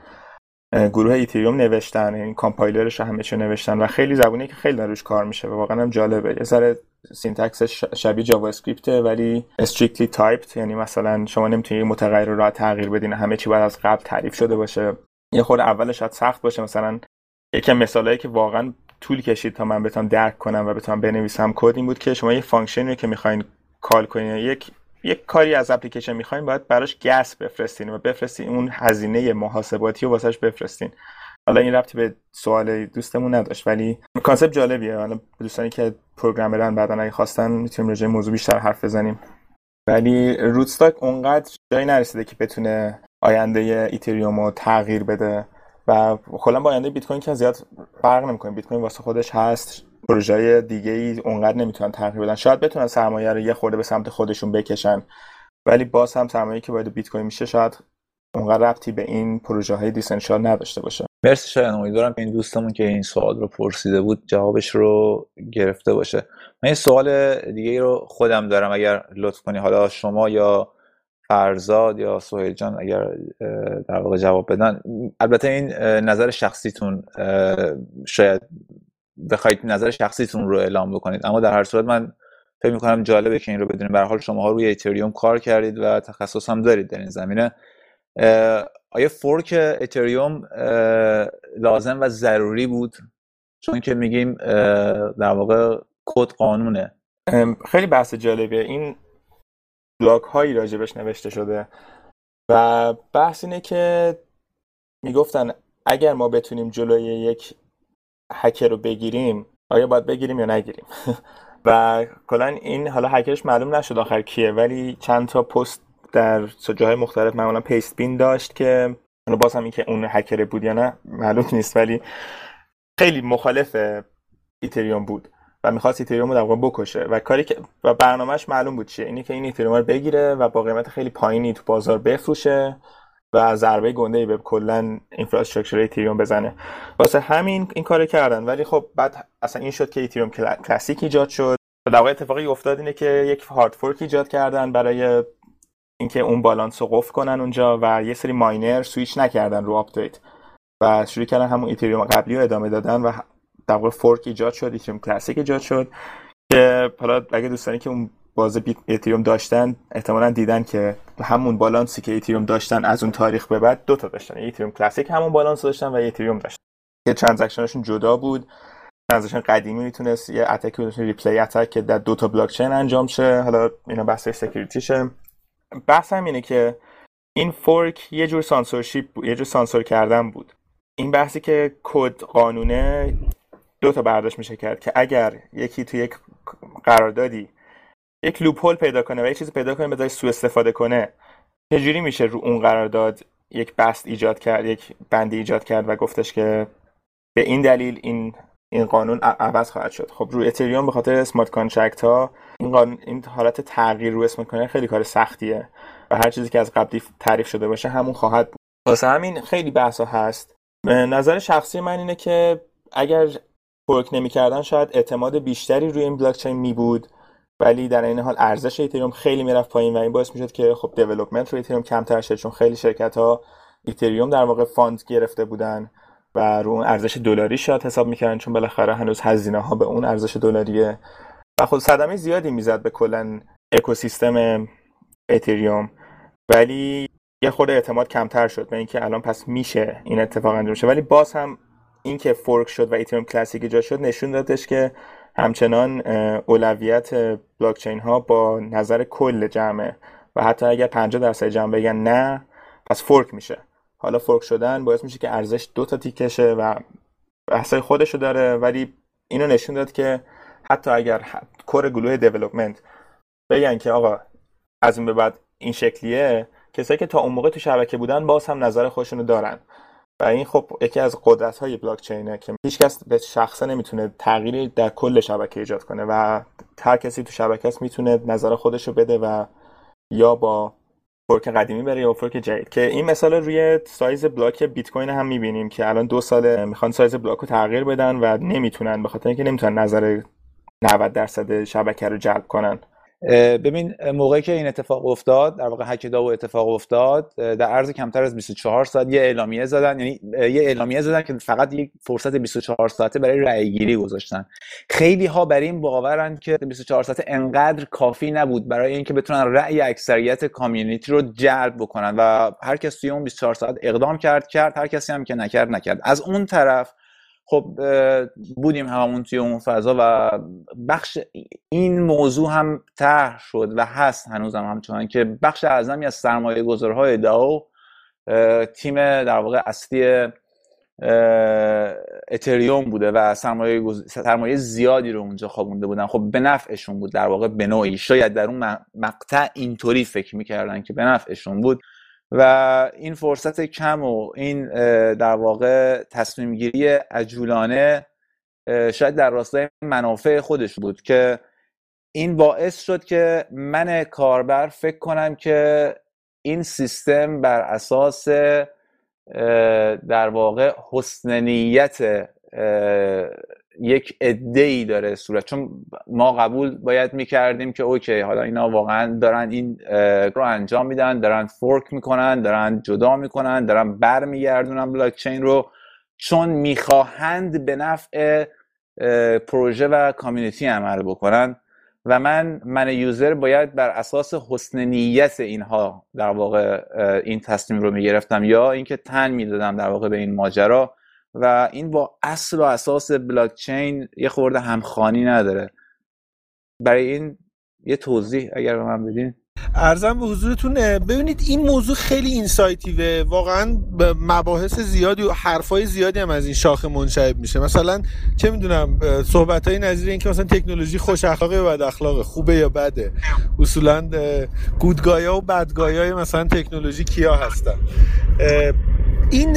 B: گروه ایتریوم نوشتن این کامپایلرش همه چی نوشتن و خیلی زبونی که خیلی روش کار میشه و واقعا هم جالبه. یه ذره syntax شبیه JavaScript ولی strictly typed یعنی مثلا شما نمی‌تونید متغیر رو تغییر بدین همه چی باید از قبل تعریف شده باشه. یه خود اولش شاید سخت باشه مثلا یکم مثالایی که واقعا طول کشید تا من بتونم درک کنم و بتونم بنویسم کد این بود که شما یه function ی که می‌خواین call کنین یک یک کاری از اپلیکیشن می‌خواین باید براش gas بفرستین و بفرستین اون هزینه محاسباتی رو واسش بفرستین. حالا این ربطی به سوال دوستمون نداشت ولی concept جالبیه. حالا دوستانی که programmer ن بعدا اگه خواستن می‌تونیم راجع موضوع بیشتر حرف بزنیم. ولی Rootstock اونقدر جایی نرسیده که بتونه آینده ایتریوم رو تغییر بده و کلا با آینده بیت کوین که زیاد فرق نمی‌کنه. بیت کوین واسه خودش هست. پروژه دیگه ای اونقدر نمی‌تونن تغییر بدن. شاید بتونن سرمایه رو یه خورده به سمت خودشون بکشن ولی باز هم سرمایه که باید بیت کوین میشه شاید اونقدر ربطی به این پروژه های دیسنشال نداشته باشه.
D: مرسی شاید. امیدوارم این دوستمون که این سوال رو پرسیده بود جوابش رو گرفته باشه. من این سوال دیگه ای رو خودم دارم. اگر لطف کنی حالا شما یا فرزاد یا سهیل جان اگر در واقع جواب بدن. البته این نظر شخصیتون شاید بخواید نظر شخصیتون رو اعلام بکنید. اما در هر صورت من فکر می‌کنم جالبه که این رو بدونیم. به حال شما روی اتریوم کار کردید و تخصص هم دارید در این زمینه. آیا فورک اتریوم لازم و ضروری بود؟ چون که میگیم در واقع کد قانونه.
B: خیلی بحث جالبیه. این بلاک هایی راجبش نوشته شده و بحث اینه که می‌گفتن اگر ما بتونیم جلوی یک هکر رو بگیریم آیا باید بگیریم یا نگیریم؟ و کلا این حالا هکرش معلوم نشد آخر کیه ولی چند تا پست در جاهای مختلف معمولا پیست بین داشت که باز هم این که اون هکر بود یا نه معلوم نیست ولی خیلی مخالف ایتریوم بود و می‌خواست ایتریوم رو در بکشه. و کاری که و برنامهش معلوم بود چیه؟ اینه که این ایتریوم رو بگیره و با قیمت خیلی پایینی تو بازار بفروشه و ضربه گنده ای به کلا infrastructure ایتریوم بزنه. واسه همین این کارو کردن. ولی خب بعد اصلا این شد که ایتریوم Classic ایجاد شد. در واقع اتفاقی افتاد اینه که یک hard fork ایجاد کردن برای اینکه اون بالانس رو قفل کنن اونجا و یه سری miner switch نکردن رو update و شروع کردن همون ایتریوم قبلی رو ادامه دادن و در واقع fork ایجاد شد ایتریوم Classic ایجاد شد. که حالا اگه دوستانی که اون باز ایتریوم داشتن احتمالا دیدن که همون بالانسی که ایتریوم داشتن از اون تاریخ به بعد دو تا داشتن. ایتریوم Classic همون بالانس داشتن و ایتریوم داشتن. که transaction شون جدا بود. transaction قدیمی می‌تونست یه attack replay attack که در دو تا بلاک چین انجام شه. حالا اینا بحث security شه بحث هم اینه که این fork یه جور سانسورشیپ یه جور سانسور کردن بود. این بحثی که کد قانونه دو تا برداشت میشه کرد که اگر یکی تو یک قراردادی یک loophole پیدا کنه و یک چیزی پیدا کنه به سوء استفاده کنه. چجوری میشه رو اون قرارداد یک بست ایجاد کرد یک بندی ایجاد کرد و گفتش که به این دلیل این این قانون عوض خواهد شد؟ خب روی اتریوم به خاطر smart contract ها این قانون این حالت تغییر رو smart contract خیلی کار سختیه و هر چیزی که از قبلی تعریف شده باشه همون خواهد بود. واسه همین خیلی بحثا هست. نظر شخصی من اینه که اگر fork نمی‌کردن شاید اعتماد بیشتری روی این بلاک چین می بود ولی در این حال ارزش ایتریوم خیلی می‌رفت پایین و این باعث می‌شد که خب development رو ایتریوم کمتر شه چون خیلی شرکت ها ایتریوم در واقع fund گرفته بودن و رو اون ارزش دلاری شاد حساب می‌کردن چون بالاخره هنوز هزینه ها به اون ارزش دلاریه. و خود صدمه زیادی می‌زد به کلا اکوسیستم اتریوم ولی یه خود اعتماد کمتر شد به اینکه الان پس میشه این اتفاق انجام شه. ولی باز هم اینکه fork شد و اتریوم Classic ایجاد شد نشون دادش که همچنان اولویت بلاکچین ها با نظر کل جمعه و حتی اگر 50 درصد جمع بگن نه پس fork میشه. حالا fork شدن باعث میشه که ارزش دو تا تیکه شه و بحثای خودشو داره ولی اینو نشون داد که حتی اگر core گروه development بگن که آقا از این به بعد این شکلیه کسایی که تا اون موقع تو شبکه بودن باز هم نظر خودشونو دارن. و این خب یکی از قدرت های بلاک چینه که هیچ کس به شخصه نمی‌تونه تغییری در کل شبکه ایجاد کنه و هر کسی تو شبکه است می‌تونه نظر خودشو بده و یا با fork قدیمی بره یا fork جدید. که این مثال روی سایز block بیت کوین هم می‌بینیم که الان دو ساله می‌خوان سایز block رو تغییر بدن و نمی‌تونن به خاطر اینکه نمی‌تونن نظر 90 درصد شبکه رو جلب کنن.
D: ببین موقعی که این اتفاق افتاد در واقع هک داو اتفاق افتاد در عرض کمتر از 24 ساعت یه اعلامیه زدن یعنی یه اعلامیه زدن که فقط یک فرصت 24 ساعته برای رأی گیری گذاشتن. خیلی ها بر این باورن که 24 ساعته انقدر کافی نبود برای اینکه بتونن رأی اکثریت کامیونیتی رو جلب بکنن و هر کسی اون 24 ساعت اقدام کرد کرد هر کسی هم که نکرد نکرد. از اون طرف خب بودیم هممون توی اون فضا و بخش این موضوع هم طرح شد و هست هنوز هم همچنان که بخش اعظمی از سرمایه گذارهای داو تیم در واقع اصلی اتریوم بوده و سرمایه, سرمایه زیادی رو اونجا خوابونده بودن. خب به نفعشون بود در واقع به نوعی. شاید در اون مقطع اینطوری فکر می‌کردن که به نفعشون بود. و این فرصت کم و این در واقع تصمیم گیری عجولانه شاید در راستای منافع خودش بود که این باعث شد که من کاربر فکر کنم که این سیستم بر اساس در واقع حسن نیت یک عده ای داره صورت. چون ما قبول باید می‌کردیم که اوکی حالا اینا واقعا دارن این رو انجام میدن دارن fork می‌کنن دارن جدا می‌کنن دارن برمیگردونن بلاک چین رو. چون می‌خواهند به نفع پروژه و community عمل بکنن. و من من user باید بر اساس حسن نیت اینها در واقع این تصمیم رو می‌گرفتم یا اینکه تن می‌دادم در واقع به این ماجرا. و این با اصل و اساس بلاک چین یه خورده همخوانی نداره. برای این یه توضیح اگر به من بدین.
A: ارزم به حضورتون ببینید این موضوع خیلی اینسایتیوه. واقعا مباحث زیادی و حرفای زیادی هم از این شاخه منشعب میشه. مثلا چه می‌دونم صحبت های نظیر این که مثلا تکنولوژی خوش اخلاقه یا بد اخلاقه خوبه یا بده. اصولا گودگایا و بدگایا مثلا تکنولوژی کیا هستن؟ این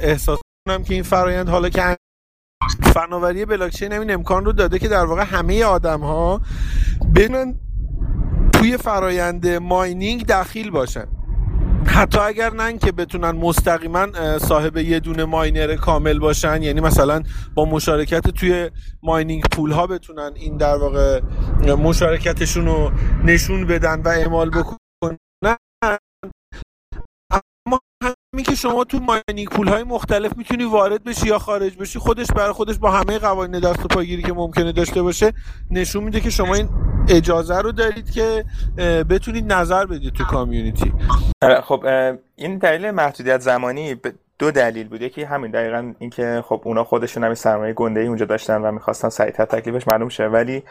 A: احساس کنم که این فرایند حالا که فناوری بلاکچین این امکان رو داده که در واقع همه آدم ها بتونن توی فرایند ماینینگ دخیل باشن. حتی اگر نه که بتونن مستقیما صاحب یه دونه ماینر کامل باشن یعنی مثلا با مشارکت توی ماینینگ پول ها بتونن این در واقع مشارکتشون رو نشون بدن و اعمال بکنن همین که شما تو ماینینگ پول های مختلف می‌تونی وارد بشی یا خارج بشی خودش برای خودش با همه قوانین دست و پاگیری که ممکنه داشته باشه نشون میده که شما این اجازه رو دارید که بتونید نظر بدید تو کامیونیتی.
B: آره، خب این دلیل محدودیت زمانی دو دلیل بود. یکی همین دقیقا اینکه خب اونا خودشون همین سرمایه گنده اونجا داشتن و می‌خواستن سریعتر تکلیفش معلوم شه. ولی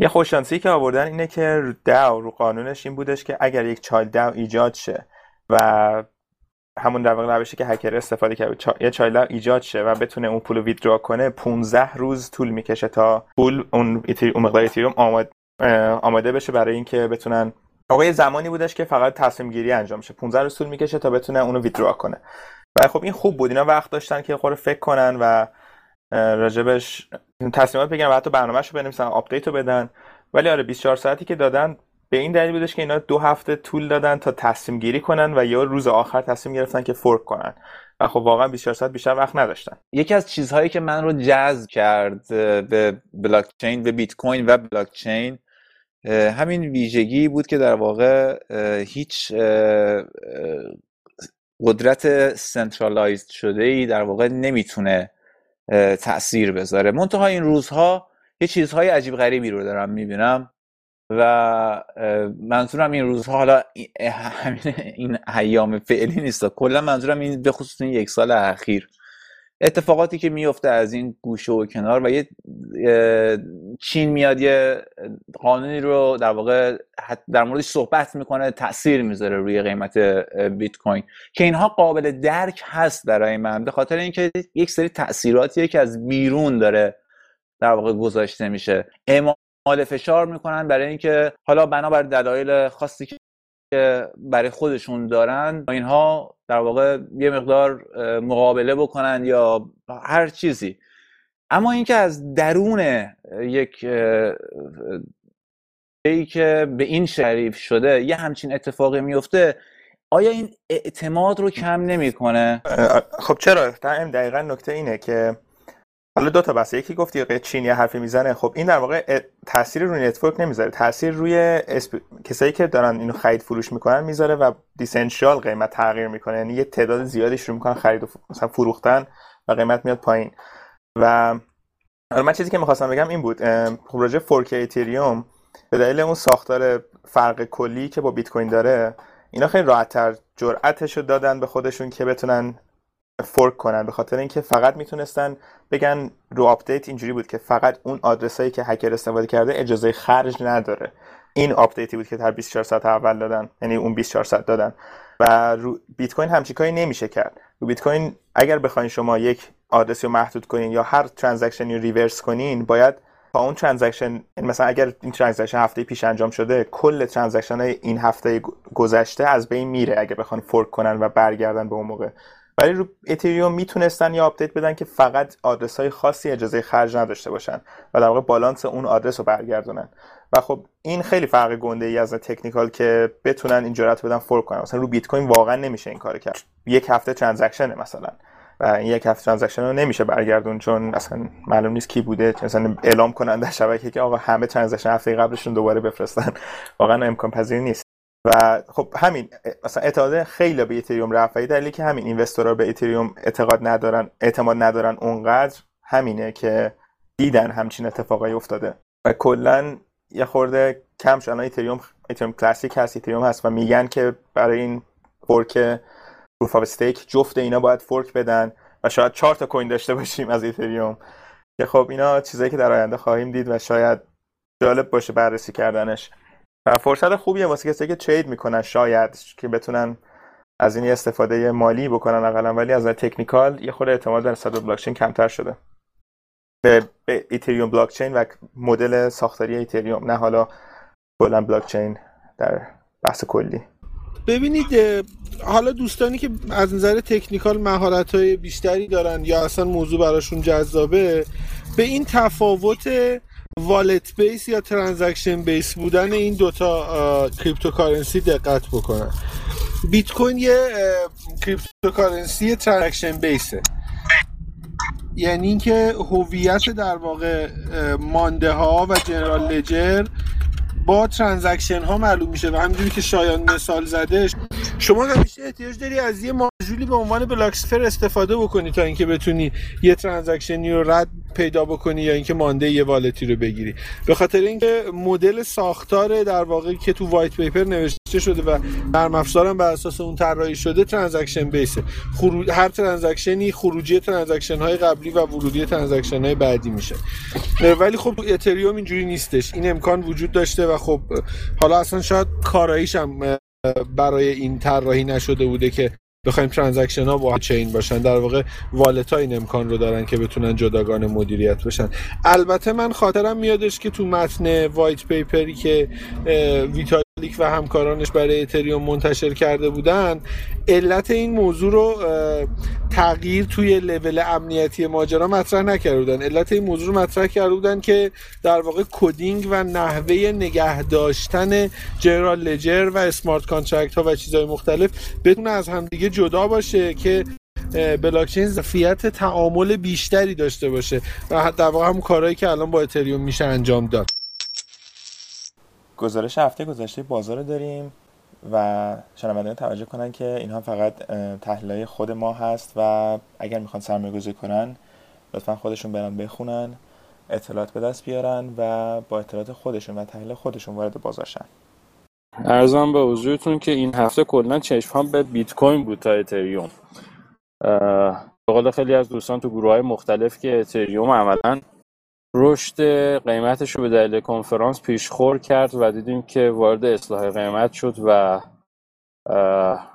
B: یه خوششانسی که آوردن اینه که داو رو قانونش این بودش که اگر یک چایلد داو ایجاد شه و همون در واقع روشی که هکر استفاده کرد یه child ایجاد شه و بتونه اون پول withdraw کنه 15 روز طول می‌کشه تا پول اون, اون مقدار اتریوم آماد... آماده بشه برای اینکه بتونن آقا یه زمانی بودش که فقط تصمیم گیری انجام شه. 15 روز طول می‌کشه تا بتونه اونو withdraw کنه. و خب این خوب بود. اینا وقت داشتن که خود فکر کنن و راجبش تصمیمات بگیرن و حتی برنامه‌شو بنویسن update رو بدن. ولی آره 24 ساعتی که دادن به این دلیل بودش که اینا دو هفته طول دادن تا تصمیم گیری کنن و یا روز آخر تصمیم گرفتن که fork کنن. و خب واقعا 24 ساعت بیشتر وقت نداشتن.
D: یکی از چیزهایی که من رو جذب کرد به بلاک چین به بیت کوین و بلاک چین همین ویژگی بود که در واقع هیچ قدرت centralized شده ای در واقع نمی‌تونه تاثیر بذاره. منتها این روزها یه چیزهای عجیب غریبی رو دارم می‌بینم. و منظورم این روزها حالا این ایام فعلی نیست. کلا منظورم این به خصوص این یک سال اخیر. اتفاقاتی که میفته از این گوشه و کنار و یه چین میاد یه قانونی رو در واقع در موردش صحبت می‌کنه تاثیر می‌ذاره روی قیمت بیت کوین. که اینها قابل درک هست برای من به خاطر اینکه یک سری تاثیراتیه که از بیرون داره در واقع گذاشته میشه. اعمال فشار می‌کنن برای اینکه حالا بنابر دلایل خاصی که برای خودشون دارن اینها در واقع یه مقدار مقابله بکنن یا هر چیزی. اما اینکه از درون یک ای که به این شریف شده یه همچین اتفاقی میفته آیا این اعتماد رو کم نمی‌کنه؟
B: خب چرا؟ دقیقا نکته اینه که حالا دو تا بحث یکی گفتی چین یه حرفی می‌زنه. خب این در واقع تاثیر روی network نمی‌ذاره. تاثیر روی اسپ... کسایی که دارن اینو خرید فروش می‌کنن می‌ذاره و دیسنشیال قیمت تغییر می‌کنه. یعنی یه تعداد زیادی شروع می‌کنن خرید و مثلا فروختن و قیمت میاد پایین. و من چیزی که می‌خواستم بگم این بود خب راجع fork اتریوم به دلیل اون ساختار فرق کلی که با بیت کوین داره اینا خیلی راحتتر جرأتش رو دادن به خودشون که بتونن fork کنن به خاطر اینکه فقط می‌تونستن بگن رو update اینجوری بود که فقط اون آدرسایی که هکر استفاده کرده اجازه خرج نداره. این update ی بود که در 24 ساعت اول دادن یعنی اون 24 ساعت دادن. و رو بیت کوین همچین کاری نمیشه کرد. رو بیت کوین اگر بخواین شما یک آدرسی رو محدود کنین یا هر transaction ی رو reverse کنین باید با اون transaction یعنی مثلا اگر این transaction هفته پیش انجام شده کل transaction های این هفته گذشته از بین میره اگه بخوان fork کنن و برگردن به اون موقع. ولی رو اتریوم می‌تونستن یا update بدن که فقط آدرس های خاصی اجازه خرج نداشته باشن و در واقع بالانس اون آدرس رو برگردونن. و خب این خیلی فرق گنده ای از technical که بتونن این جرات بدن fork کنن. مثلا رو بیت کوین واقعا نمیشه این کار کرد. یک هفته transaction ه مثلا. و این یک هفته transaction رو نمیشه برگردون چون اصلا معلوم نیست کی بوده. مثلا اعلام کنن در شبکه که آقا همه transaction هفته قبلشون دوباره بفرستن. واقعا امکان پذیر نیست. و خب همین مثلا اعتقاد خیلی به اتریوم رفت و دلیلی که همین investor ها به اتریوم اعتقاد ندارن اعتماد ندارن اونقدر همینه که دیدن همچین اتفاقایی افتاده. و کلا یه خورده کم شد اتریوم اتریوم کلاسیک هست اتریوم هست و میگن که برای این fork proof of stake جفت اینا باید fork بدن و شاید چهار تا coin داشته باشیم از اتریوم که خب اینا چیزایی که در آینده خواهیم دید و شاید جالب باشه بررسی کردنش. فرصت خوبیه واسه کسی که ترید می‌کنن شاید که بتونن از این استفاده مالی بکنن اقلا ولی از تکنیکال یه خورده اعتماد در صد بلاکچین کمتر شده. به, ایتریوم بلاکچین و مدل ساختاری ایتریوم نه حالا کلا بلاکچین در بحث کلی.
A: ببینید حالا دوستانی که از نظر تکنیکال مهارت های بیشتری دارن یا اصلا موضوع براشون جذابه به این تفاوت wallet base یا transaction base بودن این دوتا cryptocurrency دقت بکنن. بیت کوین یه cryptocurrency transaction base ه یعنی اینکه هویت در واقع مانده ها و general ledger با transaction ها معلوم میشه و همینجوری که شایان مثال زده شما همیشه احتیاج داری از یه ماژولی به عنوان block explorer استفاده بکنی تا اینکه بتونی یه transaction ی رو رد پیدا بکنی یا اینکه مانده یه wallet ی رو بگیری. به خاطر اینکه مدل ساختار در واقع که تو white paper نوشته شده و نرم افزارم بر اساس اون طراحی شده transaction base ه. خروج هر transaction ی خروجی transaction های قبلی و ورودی transaction های بعدی میشه. ولی خب اتریوم اینجوری نیستش. این امکان وجود داشته و خب حالا اصلا شاید کاراییش هم برای این طراحی نشده بوده که بخوایم transaction ها با chain باشن. در واقع wallet ها این امکان رو دارن که بتونن جداگانه مدیریت بشن. البته من خاطرم میادش که تو متن white paper ی که ویتالیک و همکارانش برای اتریوم منتشر کرده بودن علت این موضوع رو تغییر توی لول امنیتی ماجرا مطرح نکرده بودن. علت این موضوع رو مطرح کرده بودن که در واقع coding و نحوه نگه داشتن general ledger و smart contract ها و چیزهای مختلف بتونه از همدیگه جدا باشه که بلاکچین ظرفیت تعامل بیشتری داشته باشه و در واقع همون کارهایی که الان با اتریوم میشه انجام داد.
B: گزارش هفته گذشته بازار رو داریم و شنوندگان توجه کنن که اینها فقط تحلیل خود ما هست و اگر می‌خوان سرمایه گذاری کنن لطفا خودشون برن بخونن اطلاعات به دست بیارن و با اطلاعات خودشون و تحلیل خودشون وارد بازار شن.
G: ارزم به حضورتون که این هفته کلا چشم به بیت کوین بود تا اتریوم. به خیلی از دوستان تو گروه های مختلف که اتریوم عملا رشد قیمتش رو به دلیل کنفرانس پیشخور کرد و دیدیم که وارد اصلاح قیمت شد و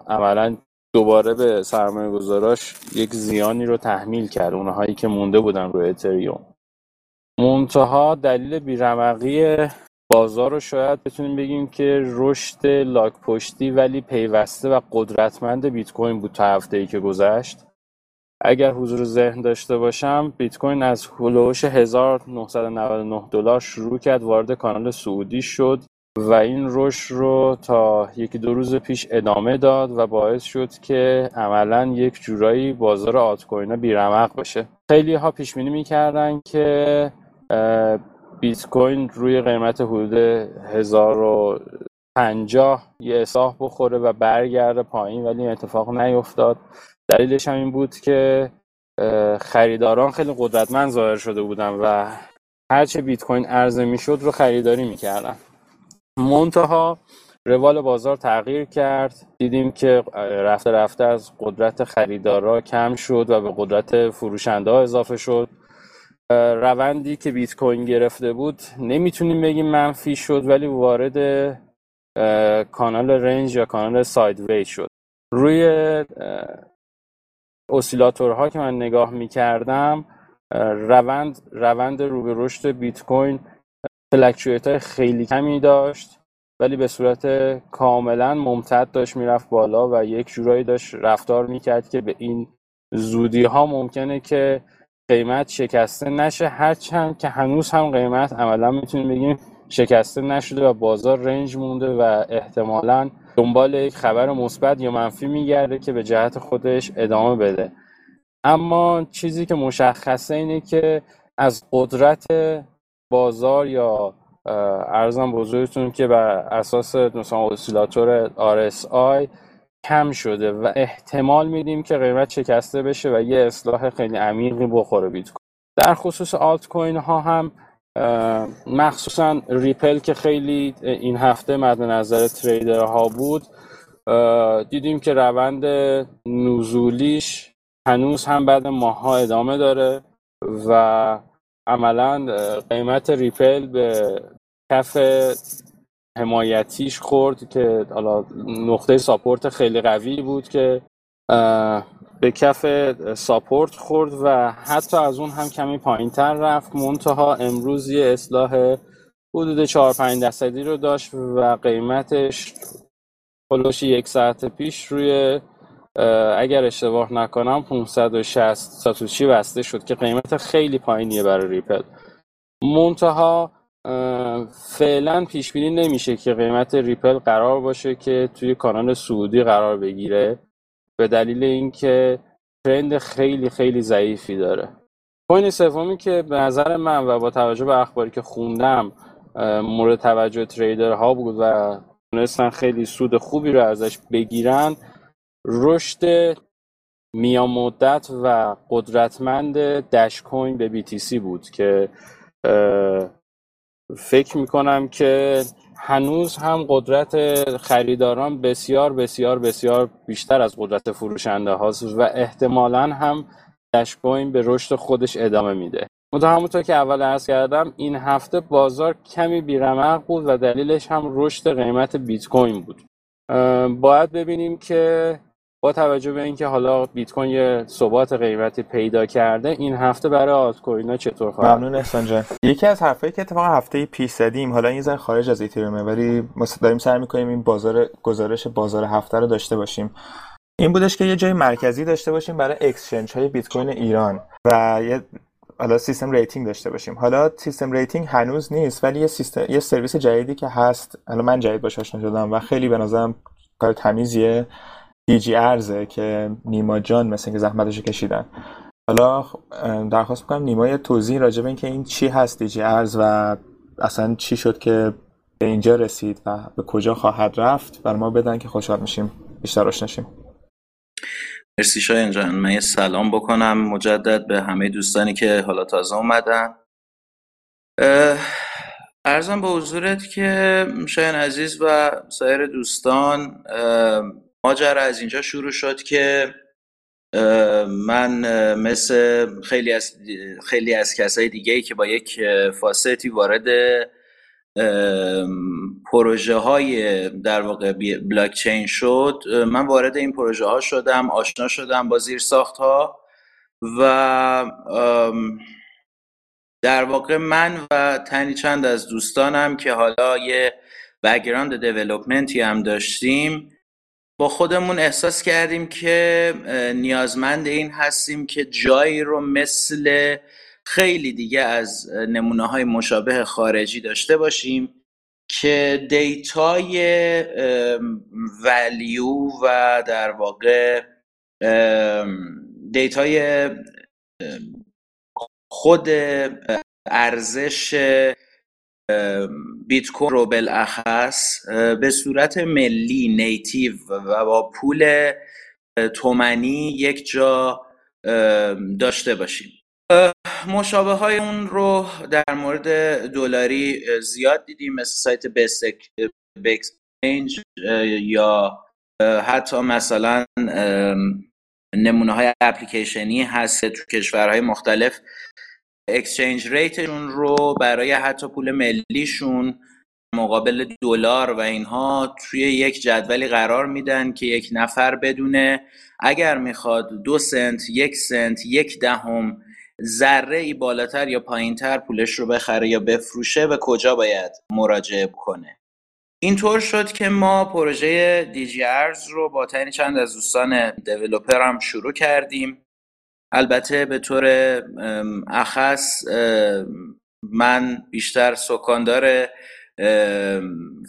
G: عملا دوباره به سرمایه گذاراش یک زیانی رو تحمیل کرد اونهایی که مونده بودن روی اتریوم. منتها دلیل بیرمقی بازار رو شاید بتونیم بگیم که رشد لاک پشتی ولی پیوسته و قدرتمند بیت کوین بود تا هفته ای که گذشت. اگر حضور ذهن داشته باشم بیت کوین از هلوش 1999 دلار شروع کرد وارد کانال سعودی شد و این رشد رو تا یکی دو روز پیش ادامه داد و باعث شد که عملا یک جورایی بازار آلت کوین بیرمق بشه. خیلی ها پیش بینی می‌کردن که بیت کوین روی قیمت حدود 1050 یه اصلاح بخوره و برگرده پایین ولی اتفاق نیفتاد. دلیلش هم این بود که خریداران خیلی قدرتمند ظاهر شده بودن و هرچه بیت کوین عرضه می‌شد رو خریداری می‌کردن. منتها روال بازار تغییر کرد. دیدیم که رفته رفته از قدرت خریدارا کم شد و به قدرت فروشنده ها اضافه شد. روندی که بیت کوین گرفته بود نمی‌تونیم بگیم منفی شد ولی وارد کانال رنج یا کانال ساید شد. روی اسیلاتورها که من نگاه می‌کردم روند روند رو به رشد بیت کوین فلکچویت خیلی کمی داشت ولی به صورت کاملا ممتد داشت می‌رفت بالا و یک جورایی داشت رفتار می‌کرد که به این زودی ها ممکنه که قیمت شکسته نشه. هرچند که هنوز هم قیمت عملا می‌تونیم بگیم شکسته نشده و بازار رنج مونده و احتمالا دنبال یک خبر مثبت یا منفی میگرده که به جهت خودش ادامه بده. اما چیزی که مشخصه اینه که از قدرت بازار یا ارزم بزرگتون که بر اساس مثلا اسیلاتور RSI کم شده و احتمال میدیم که قیمت شکسته بشه و یه اصلاح خیلی عمیقی بخوره بیت کوین. در خصوص آلت کوین ها هم مخصوصا ریپل که خیلی این هفته مد نظر trader ها بود دیدیم که روند نزولیش هنوز هم بعد ماها ادامه داره و عملا قیمت ریپل به کف حمایتیش خورد که حالا نقطه support خیلی قوی بود که به کف support خورد و حتی از اون هم کمی پایین تر رفت. منتها امروز یه اصلاح حدود 4 5 درصدی رو داشت و قیمتش پلوش یک ساعت پیش روی اگر اشتباه نکنم 560 ساتوشی بسته شد که قیمت خیلی پایینیه برای ریپل. منتها فعلا پیش بینی نمیشه که قیمت ریپل قرار باشه که توی کانال سعودی قرار بگیره. به دلیل اینکه ترند خیلی خیلی ضعیفی داره. کوین سومی که به نظر من و با توجه به اخباری که خوندم مورد توجه تریدرها بود و تونستن خیلی سود خوبی رو ازش بگیرن رشد میان مدت و قدرتمند دش کوین به BTC بود که فکر می‌کنم که هنوز هم قدرت خریداران بسیار بسیار بسیار بیشتر از قدرت فروشنده هاست و احتمالا هم دش کوین به رشد خودش ادامه میده. منتها همونطور که اول عرض کردم این هفته بازار کمی بیرمق بود و دلیلش هم رشد قیمت بیت کوین بود باید ببینیم که با توجه به اینکه حالا بیت کوین یه ثبات قیمتی پیدا کرده این هفته برای آلت کوین ها چطور خواهد
B: ممنون احسان جان. یکی از حرفایی که اتفاقا هفته پیش زدیم حالا این ضمن خارج از اتریومه ولی ما داریم سعی می‌کنیم این بازار گزارش بازار هفته رو داشته باشیم. این بودش که یه جای مرکزی داشته باشیم برای exchange های بیت کوین ایران و یه حالا سیستم rating داشته باشیم. حالا سیستم rating هنوز نیست ولی یه سیستم یه سرویس جدیدی که هست حالا من جدید باش آشنا شدم و خیلی به کار تمیزیه. دیجی ارزه که نیما جان مثل که زحمتش کشیدن. حالا درخواست می‌کنم نیما یه توضیح راجع به اینکه این چی هست دیجی ارز و اصلا چی شد که به اینجا رسید و به کجا خواهد رفت. بر ما بدن که خوشحال میشیم بیشتر آشناشیم
F: مرسی شاین جان. من یه سلام بکنم مجدد به همه دوستانی که حالا تازه اومدن. ارزم به حضورت که شاین عزیز و سایر دوستان ماجرا از اینجا شروع شد که من مثل خیلی از خیلی از کسای دیگه ای که با یک فاستی وارد پروژه های در واقع بلاک چین شد من وارد این پروژه ها شدم آشنا شدم با زیر ساخت ها و در واقع من و تنی چند از دوستانم که حالا یه background development ی هم داشتیم با خودمون احساس کردیم که نیازمند این هستیم که جایی رو مثل خیلی دیگه از نمونه های مشابه خارجی داشته باشیم که data ی value و در واقع دیتای خود ارزش بیت کوین رو بالاخص به صورت ملی نیتیو و با پول تومنی یک جا داشته باشیم. مشابه های اون رو در مورد دلاری زیاد دیدیم مثل سایت بکسچنج یا حتی مثلا نمونه های اپلیکیشنی هست تو کشورهای مختلف اکسچنج ریتشون رو برای حتی پول ملیشون مقابل دلار و اینها توی یک جدولی قرار میدن که یک نفر بدونه اگر می‌خواد دو سنت یک سنت یک دهم ذره ای بالاتر یا پایینتر پولش رو بخره یا بفروشه به کجا باید مراجعه کنه اینطور شد که ما پروژه دیجی ارز رو با تعیین چند از دوستان دیولوپر هم شروع کردیم. البته به طور اخص من بیشتر سکاندار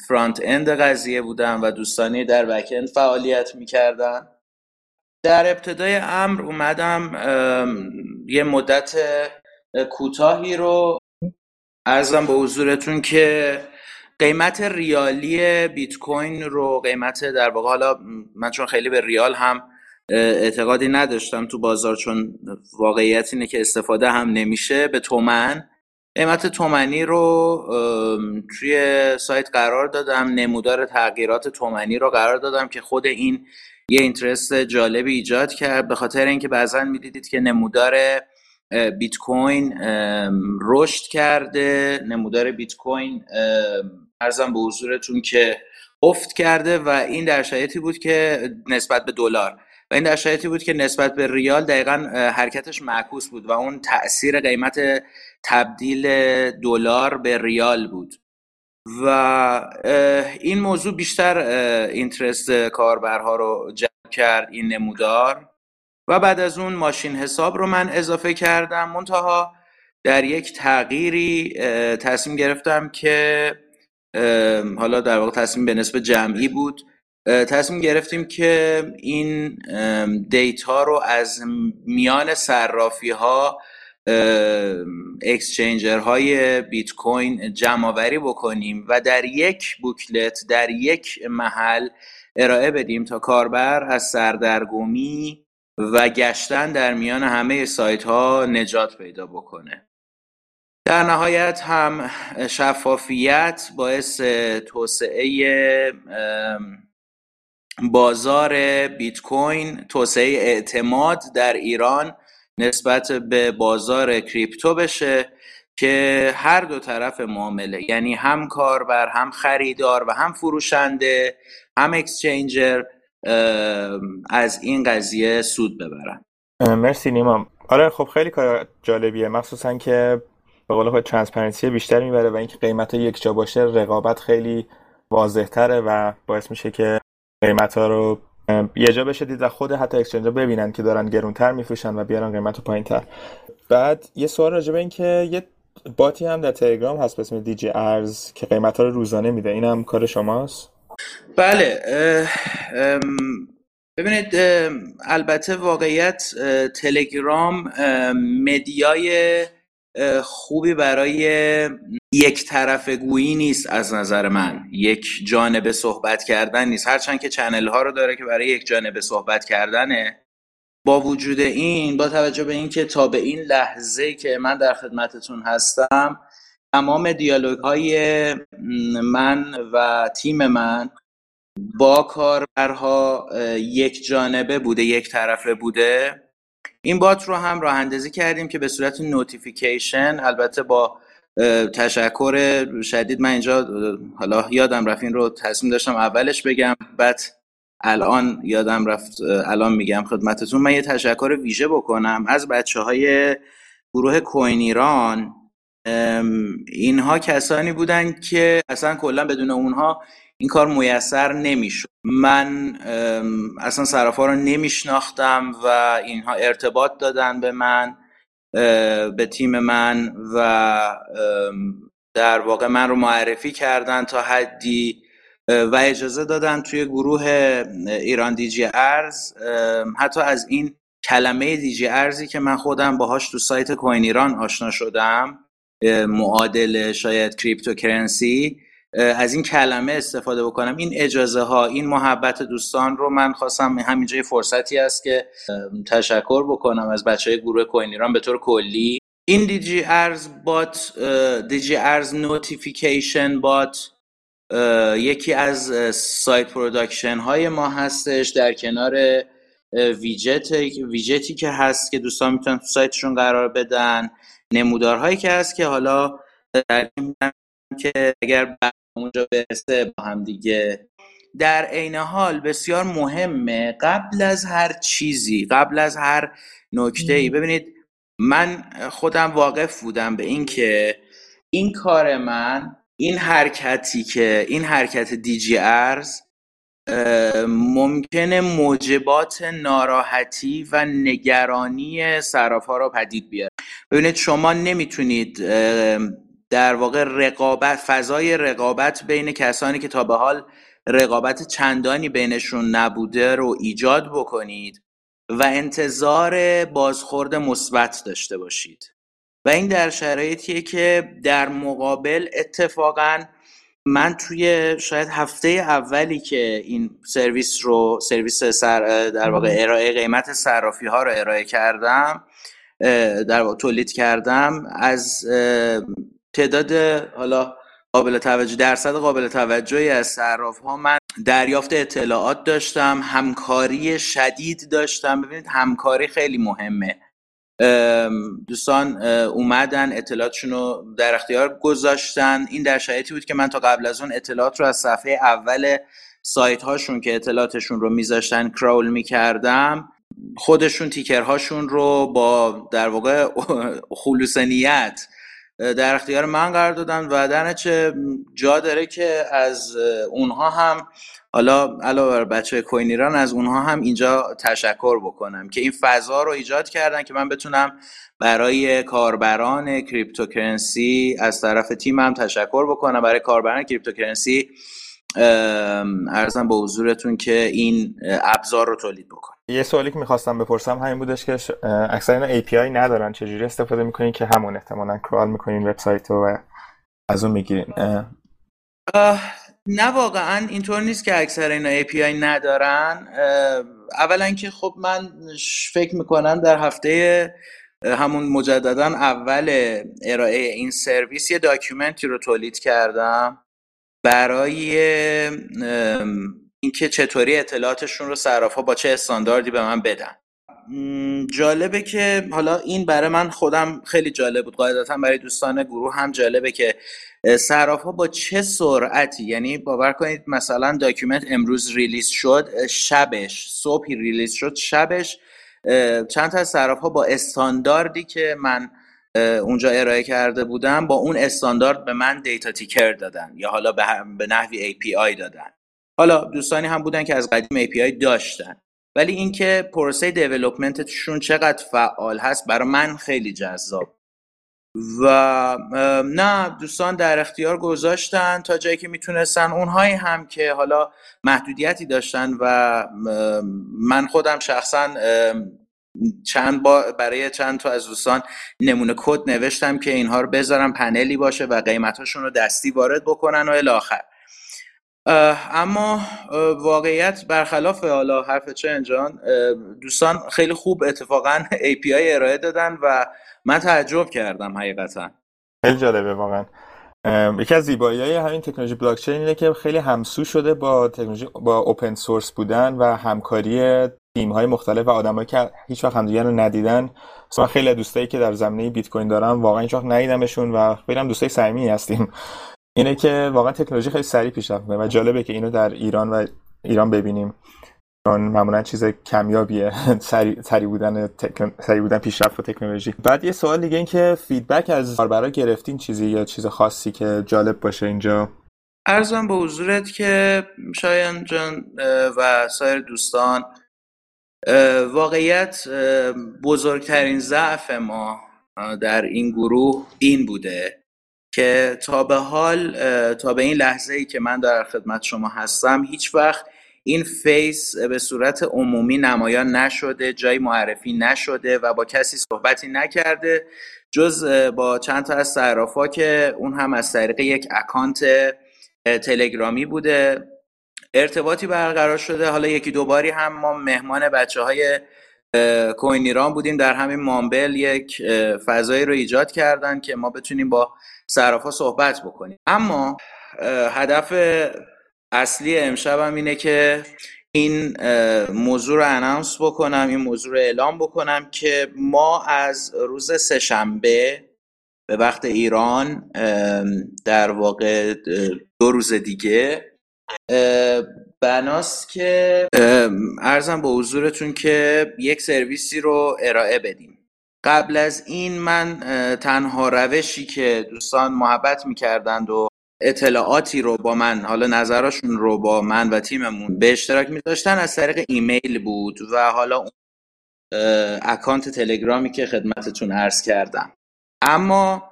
F: فرانت اند قضیه بودم و دوستانی در بکند فعالیت می‌کردن. در ابتدای امر اومدم یه مدت کوتاهی رو ارزم به حضورتون که قیمت ریالی بیت کوین رو قیمت در واقع حالا من چون خیلی به ریال هم اعتقادی نداشتم تو بازار چون واقعیت اینه که استفاده هم نمیشه به تومن. قیمت تومنی رو توی سایت قرار دادم. نمودار تغییرات تومنی رو قرار دادم که خود این یه اینترست جالبی ایجاد کرد. به خاطر اینکه بعضا می‌دیدید که نمودار بیت کوین رشد کرده. نمودار بیت کوین ارزم به حضورتون که افت کرده و این در شرایطی بود که نسبت به دلار. این در شرایطی بود که نسبت به ریال دقیقا حرکتش معکوس بود و اون تاثیر قیمت تبدیل دلار به ریال بود. و این موضوع بیشتر اینترست کاربرها رو جلب کرد این نمودار. و بعد از اون ماشین حساب رو من اضافه کردم. منتها در یک تغییری تصمیم گرفتم که حالا در واقع تصمیم به نسبت جمعی بود. تصمیم گرفتیم که این دیتا رو از میان صرافی ها اکسچنجر های بیت کوین جمع آوری بکنیم و در یک بوکلت در یک محل ارائه بدیم تا کاربر از سردرگمی و گشتن در میان همه سایت ها نجات پیدا بکنه. در نهایت هم شفافیت باعث توسعه بازار بیت کوین توسعه اعتماد در ایران نسبت به بازار کریپتو بشه که هر دو طرف معامله یعنی هم کاربر هم خریدار و هم فروشنده هم exchanger از این قضیه سود ببرن.
B: مرسی نیما. آره خب خیلی کار جالبیه. مخصوصا که به قول خود transparency بیشتر می‌بره و اینکه قیمت یک جا باشه رقابت خیلی واضح تره و باعث میشه که قیمت ها رو یه جا بشه دید و خود حتی exchange ببینن که دارن گرونتر میفروشن و بیارن قیمت رو پایین تر بعد یه سوال راجع به این که یه bot ی هم در تلگرام هست به اسم دیجی ارز که قیمت ها رو روزانه میده. این هم کار شماست؟
F: بله ببینید البته واقعیت تلگرام مدیای خوبی برای یک طرف گویی نیست از نظر من. یک جانبه صحبت کردن نیست. هرچند که چنل ها رو داره که برای یک جانبه صحبت کردنه. با وجود این با توجه به اینکه تا به این لحظه که من در خدمتتون هستم تمام دیالوگ های من و تیم من با کاربرها یک جانبه بوده یک طرفه بوده. این bot رو هم راه اندازی کردیم که به صورت notification البته با تشکر شدید من اینجا حالا یادم رفت این رو تصمیم داشتم اولش بگم بعد الان یادم رفت الان میگم خدمتتون. من یه تشکر ویژه بکنم از بچه های گروه کوین ایران. اینها کسانی بودن که اصلا کلا بدون اونها این کار میسر نمی‌شد. من اصلا صرافا رو نمیشناختم و اینها ارتباط دادن به من به تیم من و در واقع من رو معرفی کردن تا حدی و اجازه دادن توی گروه ایران دیجی ارز. حتی از این کلمه دیجی ارزی که من خودم باهاش تو سایت کوین ایران آشنا شدم معادل شاید cryptocurrency. از این کلمه استفاده بکنم. این اجازه ها این محبت دوستان رو من خواستم همینجا فرصتی است که تشکر بکنم از بچه های گروه کوین ایران به طور کلی. این دیجی ارز bot دیجی ارز notification bot یکی از side production های ما هستش در کنار ویجت ویجتی که هست که دوستان می‌تونن تو سایتشون قرار بدن. نمودارهایی که هست که حالا در که اگر اونجا برسه با هم دیگه. در عین حال بسیار مهمه. قبل از هر چیزی قبل از هر نکته ای ببینید من خودم واقف بودم به اینکه این کار من این حرکتی که این حرکت دیجی ارز ممکنه موجبات ناراحتی و نگرانی صراف ها رو پدید بیاره. ببینید شما نمی‌تونید در واقع رقابت فضای رقابت بین کسانی که تا به حال رقابت چندانی بینشون نبوده رو ایجاد بکنید و انتظار بازخورد مثبت داشته باشید. و این در شرایطیه که در مقابل اتفاقا من توی شاید هفته اولی که این سرویس رو سرویس سر در واقع ارائه قیمت صرافی ها رو ارائه کردم در واقع تولید کردم از تعداد حالا قابل توجه درصد قابل توجهی از صراف ها من دریافت اطلاعات داشتم همکاری شدید داشتم. ببینید همکاری خیلی مهمه. دوستان اومدن اطلاعاتشون رو در اختیار گذاشتن. این در شرایطی بود که من تا قبل از اون اطلاعات رو از صفحه اول سایت هاشون که اطلاعاتشون رو میذاشتن crawl می‌کردم. خودشون ticker هاشون رو با در واقع خلوص نیت در اختیار من قرار دادن و در چه جا داره که از اونها هم حالا علاوه بر بچه کوین ایران از اونها هم اینجا تشکر بکنم که این فضا رو ایجاد کردن که من بتونم برای کاربران cryptocurrency از طرف تیمم تشکر بکنم. برای کاربران cryptocurrency ارزم به حضورتون که این ابزار رو تولید بکنم.
B: یه سوالی که می‌خواستم بپرسم همین بودش که اکثر اینا API ندارن. چجوری استفاده می‌کنین که همون احتمالا کرال می‌کنین وبسایت رو و از اون می‌گیرین؟
F: نه واقعا اینطور نیست که اکثر اینا API ندارن. اولا که خب من فکر می‌کنم در هفته همون مجددا اول ارائه این سرویس یه داکیومنتی رو تولید کردم. برای اینکه چطوری اطلاعاتشون رو صرافها با چه استانداردی به من بدن. جالبه که حالا این برای من خودم خیلی جالب بود. قاعدتا برای دوستان گروه هم جالبه که صراف ها با چه سرعتی یعنی باور کنید مثلا document امروز release شد شبش صبحی release شد شبش چند تا صراف ها با استانداردی که من اونجا ارائه کرده بودم با اون استاندارد به من دیتا تیکر دادن یا حالا به نحوی API دادن. حالا دوستانی هم بودن که از قدیم API داشتن. ولی اینکه پروسه دیولپمنتشون چقدر فعال هست برای من خیلی جذاب. و نه دوستان در اختیار گذاشتن تا جایی که می‌تونستن. اونهایی هم که حالا محدودیتی داشتن و من خودم شخصا چند با برای چند تا از دوستان نمونه کد نوشتم که اینها رو بذارم پنلی باشه و قیمتاشون رو دستی وارد بکنن و الاخر اما واقعیت برخلاف حالا حرف جان دوستان خیلی خوب اتفاقا API ارائه دادن و من تعجب کردم حقیقتا.
B: خیلی جالبه واقعا. یکی از زیبایی های همین تکنولوژی بلاکچین اینه که خیلی همسو شده با تکنولوژی با اوپن سورس بودن و همکاری تیم های مختلف و آدمایی که هیچ وقت همدیگه رو ندیدن. مثلا خیلی دوستایی که در زمینه بیت کوین دارم واقعا هیچ وقت ندیدمشون و خیلی هم دوستای صمیمی هستیم. اینه که واقعا تکنولوژی خیلی سریع پیشرفت و جالبه که اینو در ایران و ایران ببینیم. چون معمولا چیز کمیابیه سریع بودن سریع بودن پیشرفت و تکنولوژی. بعد یه سوال دیگه این که فیدبک از کاربرا گرفتین چیزی یا چیز خاصی که جالب باشه اینجا؟
F: ارزم به حضورت که شایان جان و سایر دوستان واقعیت بزرگترین ضعف ما در این گروه این بوده که تا به حال تا به این لحظه ای که من در خدمت شما هستم هیچ وقت این face به صورت عمومی نمایان نشده جایی معرفی نشده و با کسی صحبتی نکرده جز با چند تا از صرافا که اون هم از طریق یک اکانت تلگرامی بوده. ارتباطی برقرار شده. حالا یکی دوباری هم ما مهمان بچه های کوین ایران بودیم. در همین مامبل یک فضایی رو ایجاد کردن که ما بتونیم با صرافا صحبت بکنیم. اما هدف اصلی امشبم اینه که این موضوع رو اناونس بکنم این موضوع رو اعلام بکنم که ما از روز سهشنبه به وقت ایران در واقع دو روز دیگه بناست که ارزم به حضورتون که یک سرویسی رو ارائه بدیم. قبل از این من تنها روشی که دوستان محبت می‌کردند و اطلاعاتی رو با من حالا نظراشون رو با من و تیممون به اشتراک میذاشتن از طریق ایمیل بود و حالا اون اکانت تلگرامی که خدمتتون عرض کردم. اما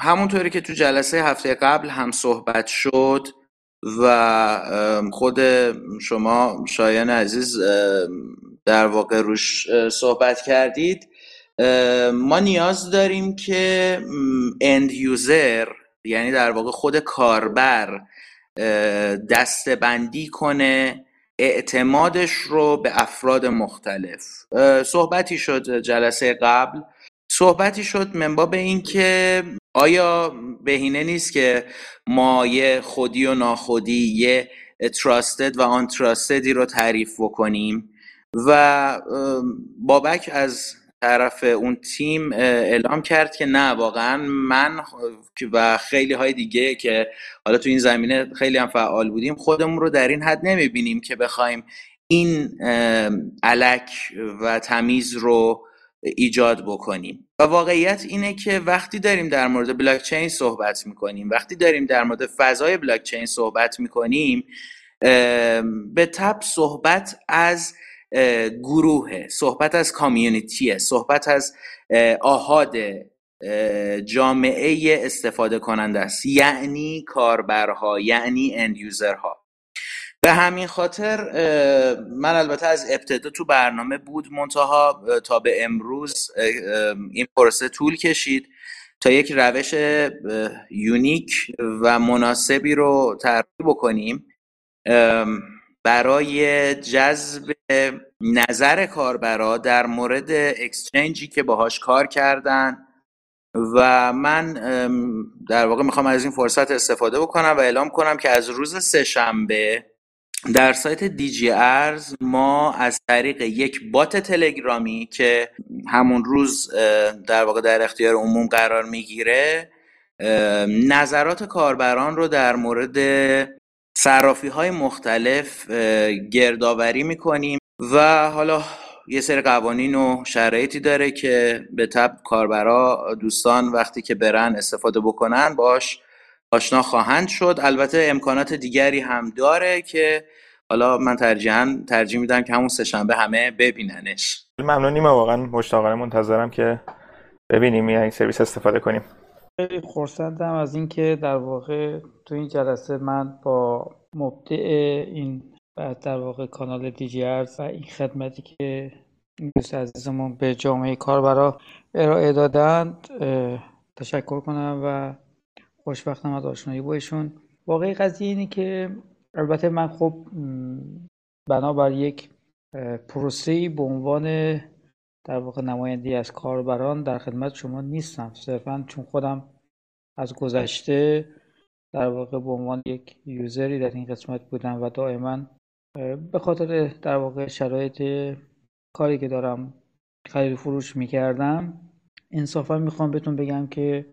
F: همونطوری که تو جلسه هفته قبل هم صحبت شد و خود شما شایان عزیز در واقع روش صحبت کردید. ما نیاز داریم که اند یوزر یعنی در واقع خود کاربر دستبندی کنه اعتمادش رو به افراد مختلف. صحبتی شد جلسه قبل. صحبتی شد منبا به این که آیا بهینه نیست که ما یه خودی و ناخودی یه تراستد و آن تراستدی رو تعریف بکنیم؟ و بابک از طرف اون تیم اعلام کرد که نه واقعا من و خیلی های دیگه که حالا تو این زمینه خیلی هم فعال بودیم خودمون رو در این حد نمی‌بینیم که بخوایم این علک و تمیز رو ایجاد بکنیم. و واقعیت اینه که وقتی داریم در مورد بلاکچین صحبت می‌کنیم وقتی داریم در مورد فضای بلاکچین صحبت می‌کنیم به تب صحبت از گروه صحبت از کامیونیتیه صحبت از آهاد جامعه استفاده کننده است. یعنی کاربرها یعنی end user ها به همین خاطر من البته از ابتدا تو برنامه بود منتها تا به امروز این پروسه طول کشید تا یک روش unique و مناسبی رو طراحی بکنیم. برای جذب نظر کاربرا در مورد exchange ی که باهاش کار کردن و من در واقع می‌خوام از این فرصت استفاده بکنم و اعلام کنم که از روز سهشنبه در سایت دیجی ارز ما از طریق یک بات تلگرامی که همون روز در واقع در اختیار عموم قرار می‌گیره نظرات کاربران رو در مورد صرافی های مختلف گردآوری می‌کنیم و حالا یه سری قوانین و شرایطی داره که به تب کاربرا دوستان وقتی که برن استفاده بکنن باش آشنا خواهند شد. البته امکانات دیگری هم داره که حالا من ترجیحاً ترجیح میدم که همون سهشنبه همه ببیننش.
B: ممنونیم واقعا مشتاقانه منتظرم که ببینیم این سرویس استفاده کنیم.
E: خیلی خورسندم از اینکه در واقع تو این جلسه من با مبدع این در واقع کانال دیجی و این خدمتی که دوست عزیزمون به جامعه کاربرا ارائه دادند تشکر کنم و خوشبختم از آشنایی با ایشون واقعی قضیه اینه که البته من خب بنابر یک پروسه به عنوان در واقع نماینده از کاربران در خدمت شما نیستم. صرفا چون خودم از گذشته در واقع به عنوان یک یوزری در این قسمت بودم و دائما به خاطر در واقع شرایط کاری که دارم خرید فروش می‌کردم انصافا می‌خوام بهتون بگم که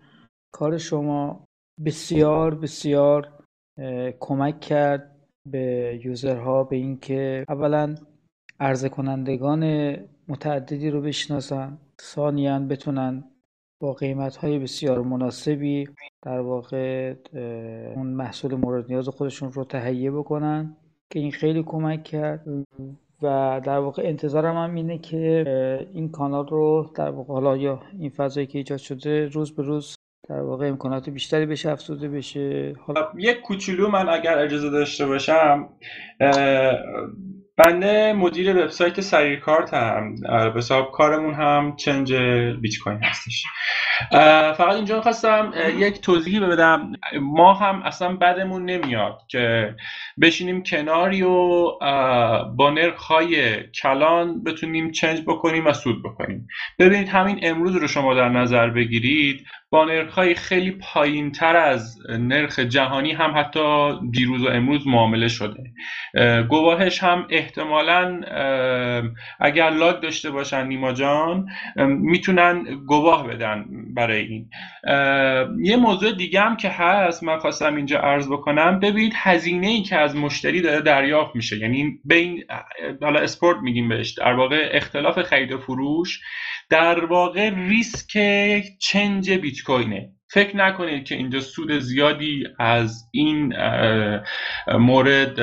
E: کار شما بسیار بسیار کمک کرد به یوزرها به اینکه اولا عرضه کنندگان متعددی رو بشناسن ثانیا بتونن با قیمت های بسیار مناسبی در واقع اون محصول مورد نیاز خودشون رو تهیه بکنن که این خیلی کمک کرد. و در واقع انتظارم هم اینه که این کانال رو در واقع حالا یا این فضایی که ایجاد شده روز به روز در واقع امکانات بیشتری بشه افزوده بشه.
H: حالا یک کوچولو من اگر اجازه داشته باشم بنده مدیر وبسایت سریر کارت هم حساب کارمون هم چنج بیچ کوین هستش. فقط اینجا خواستم یک توضیحی بدم. ما هم اصلا بدمون نمیاد که بشینیم کناری و با نرخهای کلان بتونیم چنج بکنیم و سود بکنیم. ببینید همین امروز رو شما در نظر بگیرید. با خیلی پایین تر از نرخ جهانی هم حتی دیروز و امروز معامله شده. گواهش هم احتمالا اگر لاگ داشته باشن نیما جان می‌تونن گواه بدن برای این. یه موضوع دیگه هم که هست من خواستم اینجا عرض بکنم. ببینید هزینه ای که از مشتری داره دریافت میشه. یعنی بین حالا اسپورت میگیم بهش در واقع اختلاف خرید و فروش در واقع ریسک چنج بیت کوینه فکر نکنید که اینجا سود زیادی از این مورد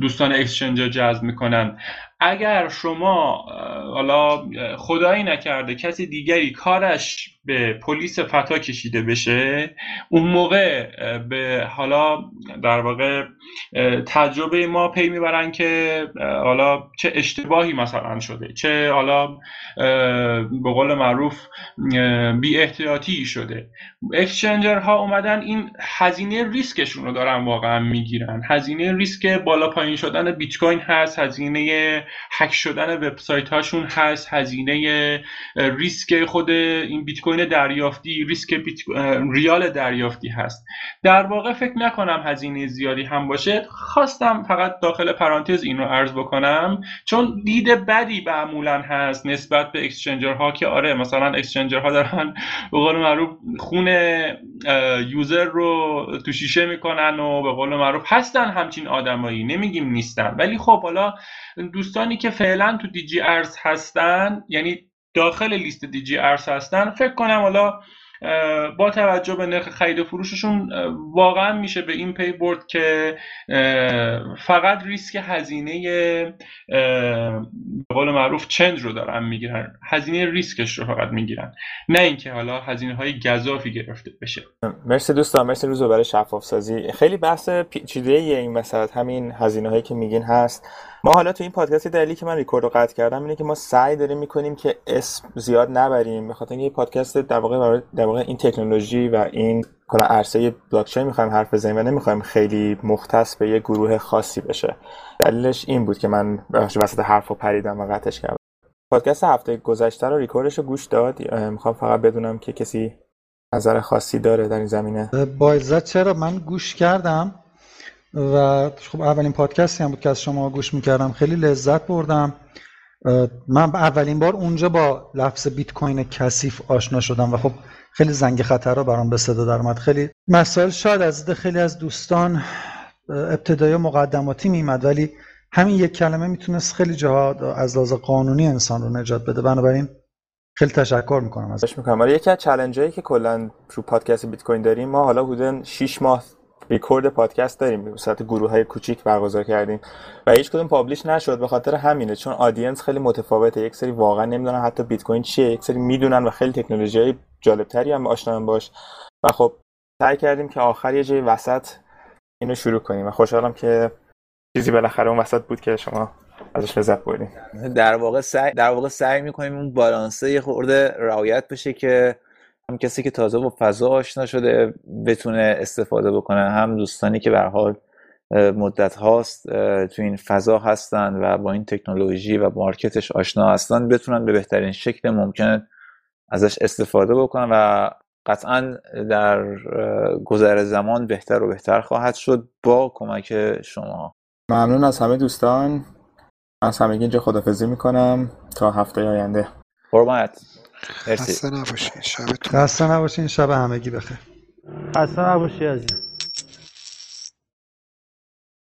H: دوستان اکسچنج جذب می‌کنن اگر شما حالا خدایی نکرده کسی دیگری کارش به پلیس فتا کشیده بشه اون موقع به حالا در واقع تجربه ما پی می‌برن که حالا چه اشتباهی مثلا شده چه حالا به قول معروف بی احتیاطی شده. exchanger ها اومدن این هزینه ریسکشون رو دارن واقعا می‌گیرن. هزینه ریسک بالا پایین شدن بیت کوین هست هزینه هک شدن وبسایت هاشون هست هزینه ریسک خود این بیت کوین دریافتی ریسک بیت... ریال دریافتی هست. در واقع فکر نکنم هزینه زیادی هم باشه. خواستم فقط داخل پرانتز این رو عرض بکنم. چون دید بدی معمولا هست نسبت به exchanger ها که آره مثلا exchanger ها دارن به قول معروف خون یوزر رو تو شیشه می‌کنن و به قول معروف هستن همچین آدمایی. نمیگیم نیستن. ولی خب حالا دوستانی که فعلا تو دیجی ارز هستن یعنی داخل لیست دیجی ارز هستن. فکر کنم حالا با توجه به نرخ خرید و فروششون واقعا میشه به این پی برد که فقط ریسک هزینه به قول معروف چند رو دارن می‌گیرن. هزینه ریسکش رو فقط می‌گیرن. نه اینکه حالا هزینه های گذافی گرفته بشه.
B: مرسی دوستان مرسی روزو برای شفاف سازی خیلی بحث پیچیده این وسط همین هزینه هایی که میگین هست. ما حالا تو این پادکست دلیلی که من ریکورد رو قطع کردم اینه که ما سعی داریم می‌کنیم که اسم زیاد نبریم به خاطر اینکه پادکست در واقع در واقع این تکنولوژی و این کلا عرصه بلاک چین می‌خوایم حرف بزنیم و نمی‌خوایم خیلی مختص به یه گروه خاصی بشه. دلیلش این بود که من وسط حرفو پریدم و قطعش کردم. پادکست هفته گذشته رو ریکوردش رو گوش داد. می‌خوام فقط بدونم که کسی نظر خاصی داره در این زمینه.
I: با چرا من گوش کردم؟ و خب اولین پادکستی هم بود که از شما گوش می‌کردم. خیلی لذت بردم. من اولین بار اونجا با لفظ بیت کوین کثیف آشنا شدم و خب خیلی زنگ خطر رو برام به صدا در اومد. خیلی مسائل شاید از ده خیلی از دوستان ابتدای مقدماتی میمد ولی همین یک کلمه می‌تونست خیلی جاها از لحاظ قانونی انسان رو نجات بده. بنابراین خیلی تشکر می‌کنم ازش
B: می‌کنم. آره یکی از challenge ایی که کلا رو پادکست بیت کوین داریم ما حالا حدود 6 ماه ریکورد پادکست داریم. به صورت گروه های کوچیک برگزار کردیم. و هیچ کدوم publish نشد. به خاطر همینه. چون audience خیلی متفاوته. یک سری واقعا نمی‌دونن حتی بیت کوین چیه. یک سری می‌دونن و خیلی تکنولوژی های جالبتری هم آشنا باش. و خب سعی کردیم که آخر یه جای وسط اینو شروع کنیم. و خوشحالم که چیزی بالاخره اون وسط بود که شما ازش لذت بردین.
D: در واقع سعی در واقع سعی می‌کنیم اون بالانسه یه خورده رعایت بشه که هم کسی که تازه با فضا آشنا شده بتونه استفاده بکنه هم دوستانی که به حال مدت هاست تو این فضا هستن و با این تکنولوژی و مارکتش آشنا هستن بتونن به بهترین شکل ممکن ازش استفاده بکنن و قطعا در گذر زمان بهتر و بهتر خواهد شد. با کمک شما.
B: ممنون از همه دوستان. از همگی اینجا خدافزی می‌کنم. تا هفته آینده.
D: قربانت.
J: خسته نباشین. شبتون
I: خسته نباشین. شب همگی بخیر.
K: خسته نباشی عزیز